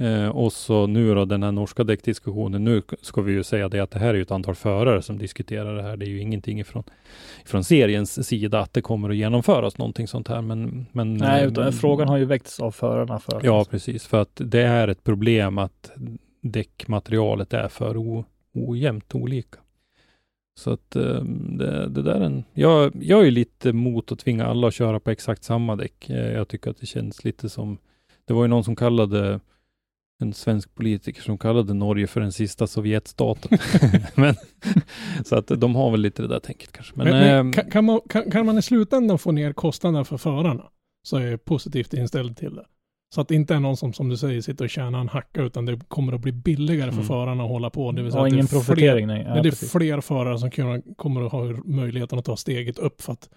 Eh, och så nu då den här norska däckdiskussionen. Nu ska vi ju säga det att det här är ju ett antal förare som diskuterar det här. Det är ju ingenting ifrån, ifrån seriens sida att det kommer att genomföras någonting sånt här. Men, men Nej, eh, utan frågan har ju väckts av förarna. För Ja, precis. För att det är ett problem att däckmaterialet är för o, ojämnt olika. Så att eh, det, det där är en... Jag, jag är lite emot att tvinga alla att köra på exakt samma däck. Eh, Jag tycker att det känns lite som... Det var ju någon som kallade en svensk politiker som kallade Norge för den sista Sovjetstaten. men, så att de har väl lite det där tänket kanske. Men, Men, men, ehm, kan, kan, man, kan, kan man i slutändan få ner kostnaderna för förarna så är jag positivt inställd till det. Så att det inte är någon som, som du säger, sitter och tjänar en hacka, utan det kommer att bli billigare för Mm. förarna att hålla på. Det vill säga Ja, att det är ingen fler- profitering. Nej. Ja, det är precis. fler förare som kommer att ha möjligheten att ta steget upp för att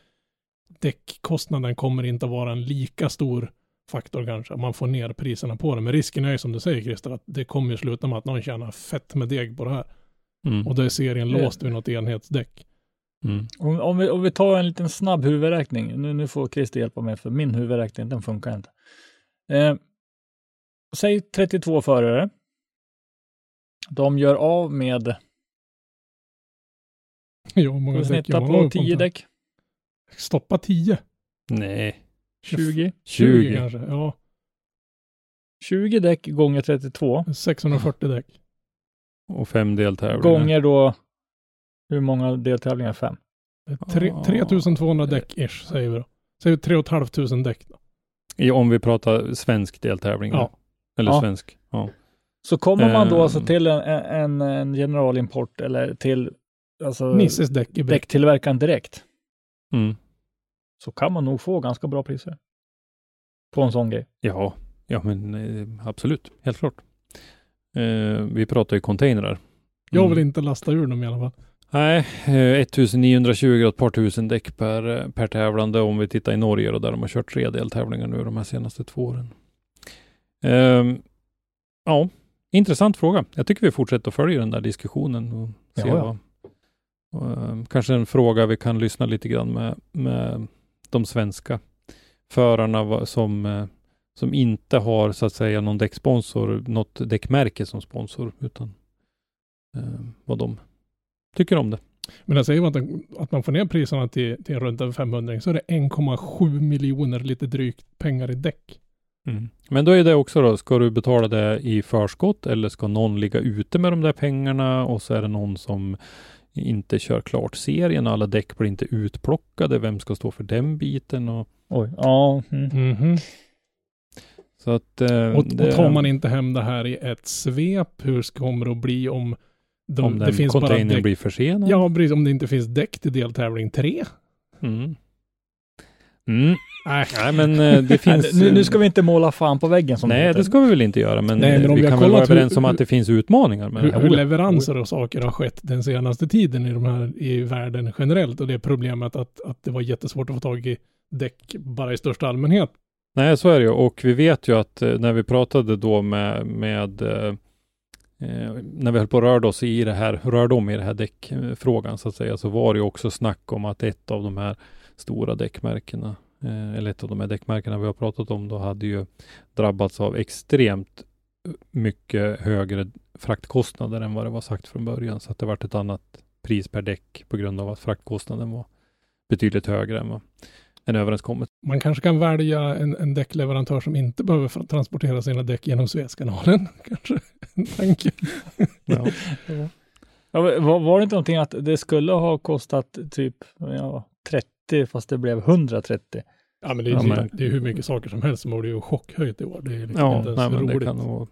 däckkostnaden kommer inte att vara en lika stor faktor kanske. Man får ner priserna på det. Men risken är ju som du säger Christer, att det kommer ju sluta med att någon tjänar fett med deg på det här. mm, Och då är serien Det- låst vid något enhetsdäck. mm. Om, om, vi, om vi tar en liten snabb huvudräkning. Nu, nu får Christer hjälpa mig för min huvudräkning den funkar inte. Eh, säg 32 förare. De gör av med, Ja, hur många däck snittar på av 10 en? däck. Stoppa 10. Nej, 20. 20. kanske. Ja, 20 däck gånger 32. 640 däck. Och fem deltävlingar. Gånger då, hur många deltävlingar? Fem. Tre- Ja. 3200 däck ish säger vi då. Säger vi 3 500 däck då. I, om vi pratar svensk deltävling. Ja. Eller Ja. svensk. Ja. Så kommer man då Ehm. alltså till en, en, en generalimport eller till alltså, Nisses däck i bäck. däcktillverkaren direkt. Mm. Så kan man nog få ganska bra priser. På en sån grej. Ja, ja men eh, absolut. Helt klart. Eh, vi pratar ju containrar. Jag vill Mm. inte lasta ur dem i alla fall. Nej, eh, 1920 och ett par tusen däck per, eh, per tävlande om vi tittar i Norge då, där de har kört tre deltävlingar nu de här senaste två åren. Ehm, ja, intressant fråga. Jag tycker vi fortsätter att följa den där diskussionen och se Ja, ja. vad, och, ehm, kanske en fråga vi kan lyssna lite grann med, med de svenska förarna som, eh, som inte har så att säga någon däcksponsor, något däckmärke som sponsor, utan eh, vad de tycker om det. Men jag säger man att, att man får ner priserna till, till runt en 500 så är det 1,7 miljoner lite drygt pengar i däck. Mm. Men då är det också då, ska du betala det i förskott eller ska någon ligga ute med de där pengarna och så är det någon som inte kör klart serien, alla däck blir inte utplockade, vem ska stå för den biten? Och, Oj, ja. Mm. Mhm. så att, eh, Och, det, och tar man inte hem det här i ett svep, hur kommer det att bli om, de, om det den finns bara däck? blir försenad? Ja, precis. Om det inte finns däck till deltävling 3. Mm. Mm. Nej. Men eh, det finns... nu, nu ska vi inte måla fan på väggen som Nej, heter. det ska vi väl inte göra, men, Nej, men eh, om vi vi kan väl vara hur- överens om att det finns utmaningar med Hur, det här. hur leveranser och saker har skett den senaste tiden i de här i världen generellt och det problemet att, att det var jättesvårt att få tag i däck bara i största allmänhet. Nej, så är det ju. Och vi vet ju att eh, när vi pratade då med, med eh, eh, när vi höll på och rörde oss i det här, rörde om i det här däckfrågan så att säga, så var det ju också snack om att ett av de här stora däckmärkena, eh, eller ett av de här däckmärkena vi har pratat om, då hade ju drabbats av extremt mycket högre fraktkostnader än vad det var sagt från början. Så att det vart ett annat pris per däck på grund av att fraktkostnaden var betydligt högre än vad en överenskommet. Man kanske kan välja en, en däckleverantör som inte behöver transportera sina däck genom Suezkanalen. Kanske en tanke. Ja. Ja, var, var det inte någonting att det skulle ha kostat typ ja, 30 fast det blev 130? Ja, men det är, Ja, det, men- det är hur mycket saker som helst som har blivit chockhöjt i år. Det är liksom Ja, inte ens nej, men det roligt. kan nog,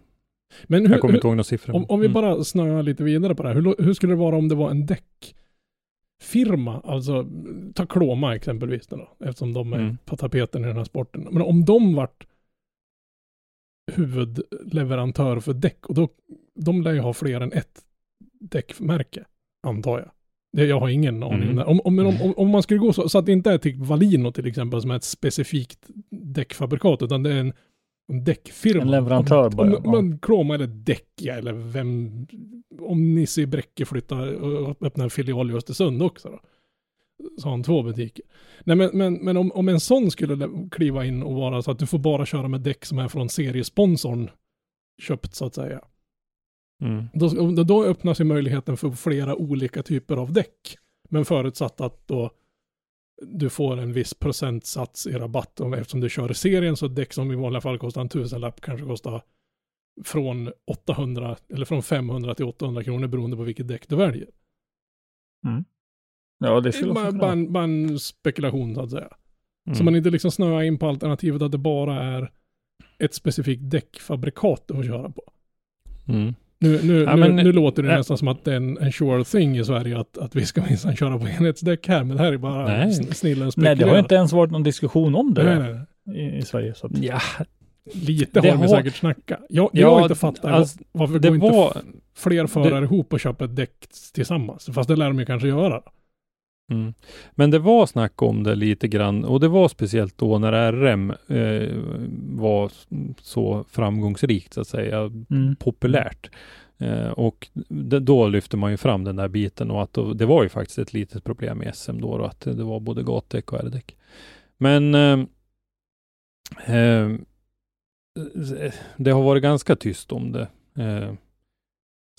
Men hur, jag kommer inte ihåg några siffror. om, om vi Mm. bara snöar lite vidare på det här. Hur, hur skulle det vara om det var en däckfirma? Alltså, ta Kloma exempelvis då, eftersom de är Mm. på tapeten i den här sporten. Men om de vart huvudleverantör för däck och då, de lär ju ha fler än ett däckmärke, antar jag. Jag har ingen aning. Mm. Om, om, men om, om, om man skulle gå så, så att det inte är typ Valino till exempel som är ett specifikt däckfabrikat, utan det är en en däckfirma. En leverantör om, bara, Om, man Chroma eller Däckia eller vem, om Nisse Bräcke flyttar och öppnar en filial i Östersund också då. Så har han två butiker. Nej men, men, men om, om en sån skulle le- kliva in och vara så att du får bara köra med däck som är från seriesponsorn köpt så att säga. Mm. Då, då- öppnas ju möjligheten för flera olika typer av däck. Men förutsatt att då du får en viss procentsats i rabatt. Eftersom du kör i serien så däck som i vanliga fall kostar en tusenlapp kanske kostar från 800 eller från 500 till 800 kronor beroende på vilket däck du väljer. Ja, det skulle bara, bara, en, bara en spekulation så att säga. Så Mm. man inte liksom snöar in på alternativet att det bara är ett specifikt däckfabrikat du får köra på. Mm. Nu, nu, Ja, nu, men- nu låter det äh. nästan som att det är en, en sure thing i Sverige att, att vi ska minsann köra på enhetsdäck här, men det här är bara Nej. sn- snillen Nej, spekulerar. det har inte ens varit någon diskussion om det nej, nej, nej. i, i Sverige. Så att, Ja, Lite Det har vi har- säkert snackat. Jag, Ja, har inte fattat alltså, varför det går inte var... f- fler förare ihop och köper ett däck tillsammans? Fast det lär de ju kanske göra. Mm. Men det var snack om det lite grann och det var speciellt då när RM eh, var så framgångsrikt så att säga, mm. populärt. Eh, och det, då lyfte man ju fram den där biten och att då, det var ju faktiskt ett litet problem i SM då, då att det var både gatdäck och R-däck. Men eh, eh, det har varit ganska tyst om det eh,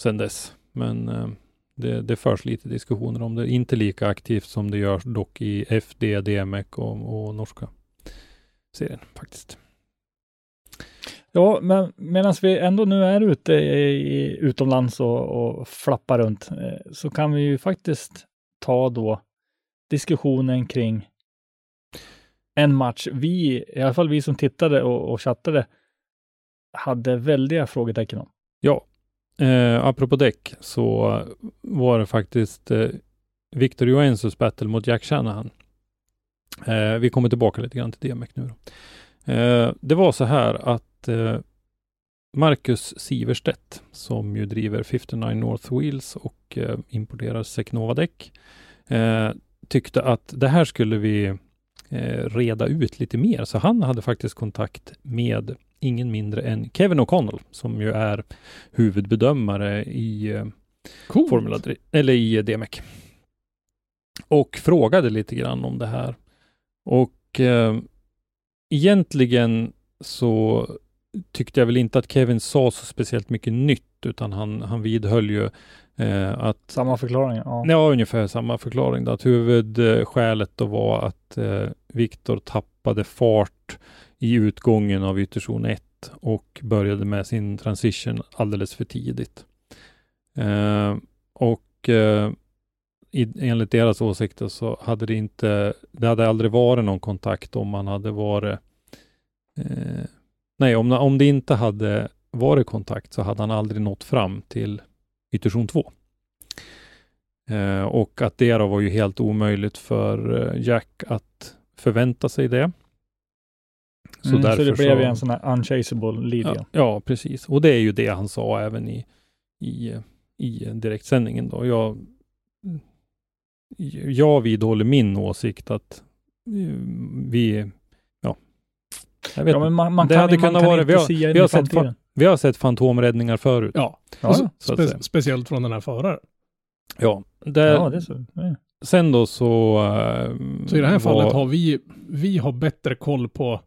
sedan dess. Men eh, det, det förs lite diskussioner om det. Inte lika aktivt som det görs dock i FD, DMEC och, och norska serien faktiskt. Ja, men medan vi ändå nu är ute i, utomlands och, och flappar runt eh, så kan vi ju faktiskt ta då diskussionen kring en match vi, i alla fall vi som tittade och, och chattade, hade väldiga frågetecken om. Ja, eh, apropå däck så var det faktiskt eh, Victor Joensus battle mot Jack Shanahan. Eh, vi kommer tillbaka lite grann till DMEC nu. Då. Eh, det var så här att eh, Marcus Siverstedt, som ju driver 59 North Wheels och eh, importerar Secnova-däck, eh, tyckte att det här skulle vi eh, reda ut lite mer. Så han hade faktiskt kontakt med ingen mindre än Kevin O'Connell, som ju är huvudbedömare i eh, Coolt. Formula eller i eh, DMEC. Och frågade lite grann om det här. Och eh, egentligen så tyckte jag väl inte att Kevin sa så speciellt mycket nytt, utan han, han vidhöll ju eh, att Samma förklaring. Ja. Ja, ungefär samma förklaring. Då. Att huvudskälet då var att eh, Viktor tappade fart i utgången av ytterzon 1 och började med sin transition alldeles för tidigt. Eh, och eh, i, enligt deras åsikter så hade det inte, det hade aldrig varit någon kontakt om man hade varit eh, Nej, om, om det inte hade varit kontakt så hade han aldrig nått fram till ytterzon 2. Eh, och att det då var ju helt omöjligt för eh, Jack att förvänta sig det. Så, Mm, så det blev ju en sån här unchaseable lead. ja, Ja. precis. Och det är ju det han sa även i, i, i direktsändningen då. Jag, jag vidhåller min åsikt att eh, vi, ja, jag vet Ja, men man, man Det kan, hade man kunnat kan vara- inte vi har- vi har sett framtiden. Vi har sett fantomräddningar förut. Ja, Ja, så att spe- speciellt från den här föraren. Ja, det, ja, det är så. Ja. sen då så... eh, Så i det här var- fallet har vi, vi har bättre koll på,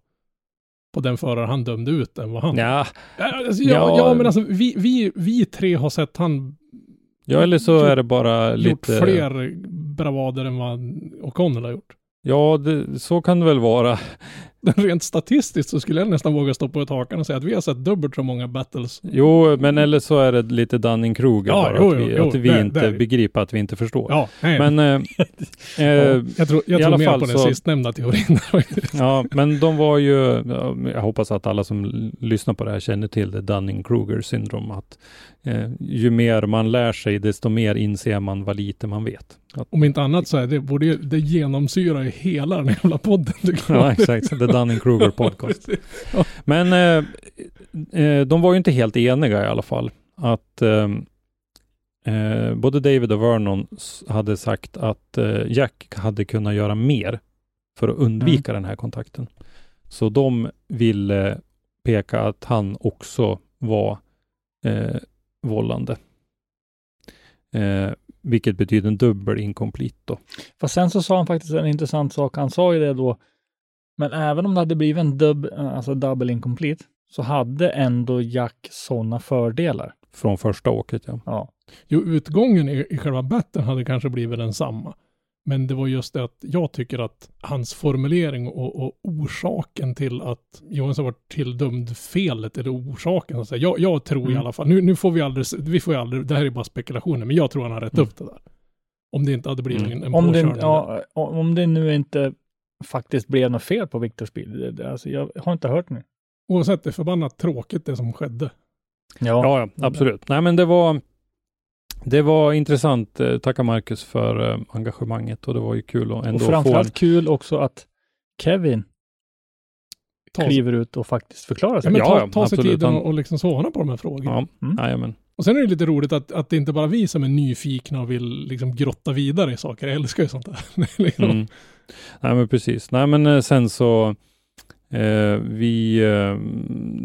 på den förare han dömde ut än vad han Ja, alltså, ja, Ja. ja, men alltså vi, vi, vi tre har sett han ja, eller så Gjort- är det bara gjort lite... fler bravader än vad O'Connell har gjort. Ja, det, så kan det väl vara. Rent statistiskt så skulle jag nästan våga stå på ett hakan och säga att vi har sett dubbelt så många battles. Jo, men eller så är det lite Dunning-Kruger Ja, bara, jo, att vi, jo, att vi det- inte det begriper att vi inte förstår. Ja, nej, Men, eh, eh, jag tror, jag tror mer på den så- sistnämnda teorin. ja, men de var ju, ja, jag hoppas att alla som lyssnar på det här känner till det Dunning-Kruger syndrom, att eh, ju mer man lär sig, desto mer inser man vad lite man vet. Att, Om inte annat så är det, borde, det genomsyrar ju hela den jävla podden. ja, exakt. The Dunning-Kruger podcast. Ja. Men eh, eh, de var ju inte helt eniga i alla fall. Att eh, eh, både David och Vernon hade sagt att eh, Jack hade kunnat göra mer för att undvika den här kontakten. Så de ville peka att han också var vållande. Eh, vilket betyder en dubbel incomplete då. Fast sen så sa han faktiskt en intressant sak. Han sa ju det då, men även om det hade blivit en dub, alltså double incomplete, så hade ändå Jack sådana fördelar. Från första åket ja. Ja. Jo, utgången i, i själva batten hade kanske blivit densamma. Men det var just det att jag tycker att hans formulering och, och orsaken till att Johansson var tilldömd felet, eller orsaken, alltså, jag, jag tror Mm. i alla fall, nu, nu får vi aldrig, vi får ju aldrig, det här är bara spekulationer, men jag tror han har rätt Mm. upp det där. Om det inte hade blivit Mm. en, en Om, det, påkörning. ja, om det nu inte faktiskt blev något fel på Viktors bil. Det- det- Alltså, jag har inte hört nu. Oavsett, det är förbannat tråkigt det som skedde. Ja, ja absolut. Nej, men det var, det var intressant. Eh, Tacka Marcus för eh, engagemanget och det var ju kul att Och ändå få en... framförallt kul också att Kevin kliver ut och faktiskt förklarar ja, sig. men Ja, ta, ja, ta sig absolut. tiden Han- och, och liksom svara på de här frågorna. Ja, Mm. jajamän. Och sen är det lite roligt att, att det inte bara vi som är nyfikna och vill liksom grotta vidare i saker. Jag älskar ju sånt där. Är liksom, Mm. Nej men precis. Nej men eh, sen så eh, vi, eh,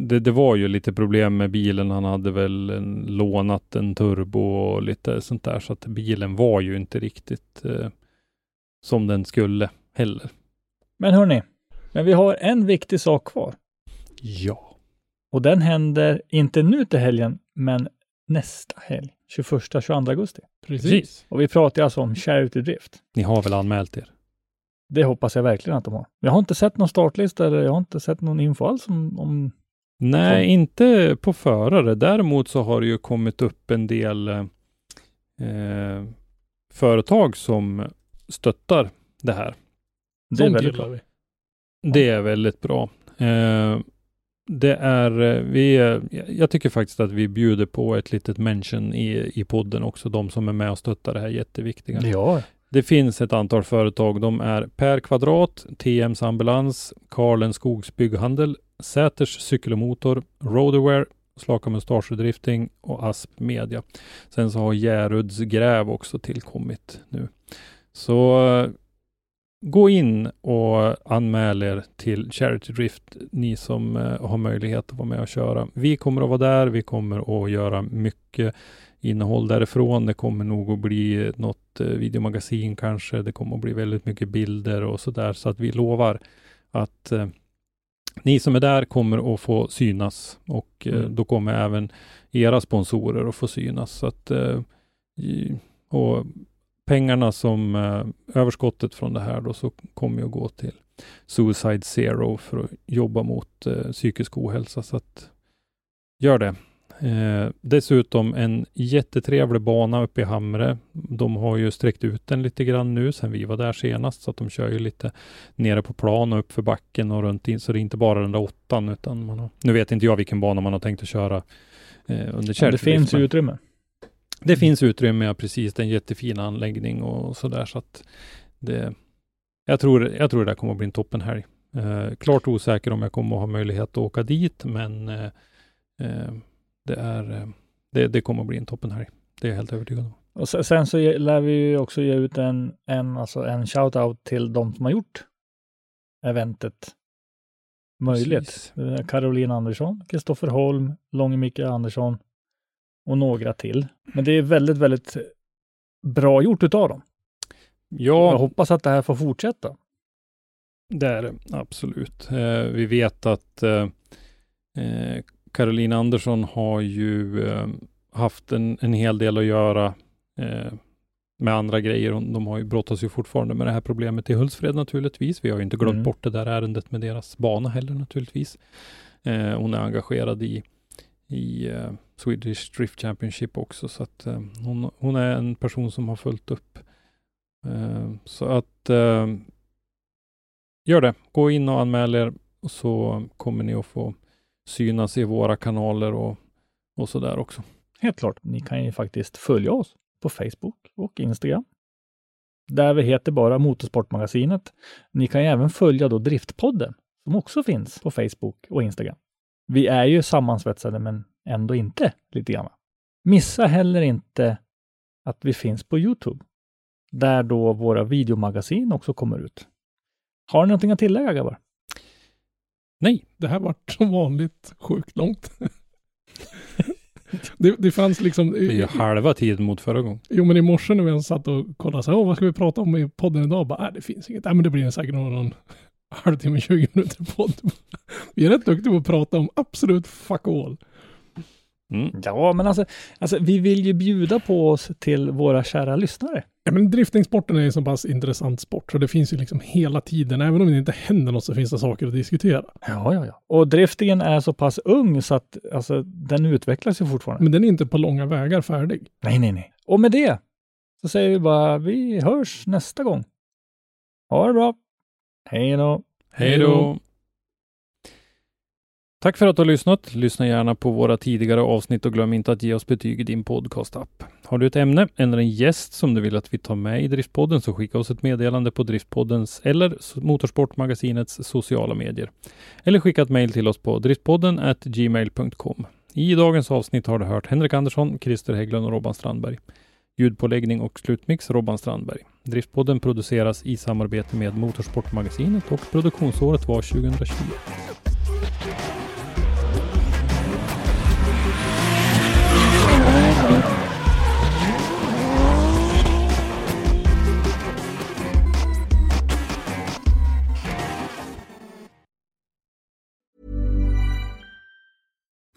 det, det var ju lite problem med bilen. Han hade väl en, lånat en turbo och lite sånt där. Så att bilen var ju inte riktigt eh, som den skulle heller. Men hörni, men vi har en viktig sak kvar. Ja. Och den händer inte nu till helgen, men nästa helg, 21-22 augusti. precis. Och vi pratar alltså om Charity Drift. Ni har väl anmält er? Det hoppas jag verkligen att de har. Jag har inte sett någon startlista eller jag har inte sett någon info alls om, om Nej, inte på förare. Däremot så har det ju kommit upp en del eh, eh, företag som stöttar det här. det är väldigt bra. vi. Det är väldigt bra. Eh, det är, eh, vi, jag tycker faktiskt att vi bjuder på ett litet mention i, i podden också, de som är med och stöttar det här jätteviktiga. Ja, det finns ett antal företag. De är Per Kvadrat, TMs Ambulans, Karlens Skogs Bygghandel, Säters Cykel och Motor, Roadaware, Slaka Mustasch Drifting och Asp Media. Sen så har Järuds Gräv också tillkommit nu. Så eh, gå in och anmäl er till Charity Drift, ni som eh, har möjlighet att vara med och köra. Vi kommer att vara där. Vi kommer att göra mycket innehåll därifrån. Det kommer nog att bli något eh, videomagasin kanske. Det kommer att bli väldigt mycket bilder och så där. Så att vi lovar att eh, ni som är där kommer att få synas och eh, Mm. då kommer även era sponsorer att få synas. Så att, eh, och pengarna som eh, överskottet från det här då så kommer ju att gå till Suicide Zero för att jobba mot eh, psykisk ohälsa. Så att gör det. Eh, dessutom en jättetrevlig bana uppe i Hamre. De har ju sträckt ut den lite grann nu sen vi var där senast, så att de kör ju lite nere på plan och upp för backen och runt in, så det är inte bara den där åttan, utan man har, nu vet inte jag vilken bana man har tänkt att köra eh, under men det finns men utrymme. Det finns utrymme, ja, precis. Det är en jättefin anläggning och så där, så att det, jag tror, jag tror det där kommer att bli en toppenhelg. Eh, klart osäker om jag kommer att ha möjlighet att åka dit, men eh, eh, det, är, eh, det, det kommer att bli en toppenhelg. Det är jag helt övertygad om. Och se- sen så lär vi ju också ge ut en, en, alltså en shout-out till de som har gjort eventet möjligt. Precis. Är Caroline Andersson, Kristoffer Holm, Långe Micke Andersson och några till. Men det är väldigt, väldigt bra gjort utav dem. Jag Ja, hoppas att det här får fortsätta. det är det absolut. Eh, vi vet att eh, eh, Caroline Andersson har ju eh, haft en, en hel del att göra eh, med andra grejer. De har ju brottas ju fortfarande med det här problemet i Hultsfred naturligtvis. Vi har ju inte glömt Mm. bort det där ärendet med deras bana heller naturligtvis. Eh, hon är engagerad i, i eh, Swedish Drift Championship också, så att eh, hon, hon är en person som har följt upp. Eh, så att eh, gör det. Gå in och anmäl er och så kommer ni att få synas i våra kanaler och, och så där också. Helt klart, ni kan ju faktiskt följa oss på Facebook och Instagram. Där vi heter bara Motorsportmagasinet. Ni kan ju även följa då Driftpodden som också finns på Facebook och Instagram. Vi är ju sammansvetsade men ändå inte lite grann. Missa heller inte att vi finns på Youtube. Där då våra videomagasin också kommer ut. Har ni någonting att tillägga grabbar? Nej. Det här vart som vanligt sjukt långt. det, det fanns liksom... Det är ju halva tiden mot förra gången. Jo men i morse när vi satt och kollade så här, Åh, vad ska vi prata om i podden idag? Bara, äh, det finns inget. Nej men det blir säkert någon halvtimme, 20 minuter podd. vi är rätt duktiga på att prata om absolut fuck all. Mm. Ja, men alltså, alltså, vi vill ju bjuda på oss till våra kära lyssnare. Ja, men driftingsporten är en så pass intressant sport så det finns ju liksom hela tiden, även om det inte händer något så finns det saker att diskutera. Ja, ja, ja. Och driftingen är så pass ung så att alltså, den utvecklas ju fortfarande. Men den är inte på långa vägar färdig. Nej, nej, nej. Och med det så säger vi bara vi hörs nästa gång. Ha det bra. Hej då. Hej då! Tack för att du har lyssnat. Lyssna gärna på våra tidigare avsnitt och glöm inte att ge oss betyg i din podcastapp. Har du ett ämne eller en gäst som du vill att vi tar med i Driftpodden så skicka oss ett meddelande på Driftpoddens eller Motorsportmagasinets sociala medier. Eller skicka ett mejl till oss på driftpodden gmail.com. I dagens avsnitt har du hört Henrik Andersson, Christer Hägglund och Robban Strandberg. Ljudpåläggning och slutmix Robban Strandberg. Driftpodden produceras i samarbete med Motorsportmagasinet och produktionsåret var 2020.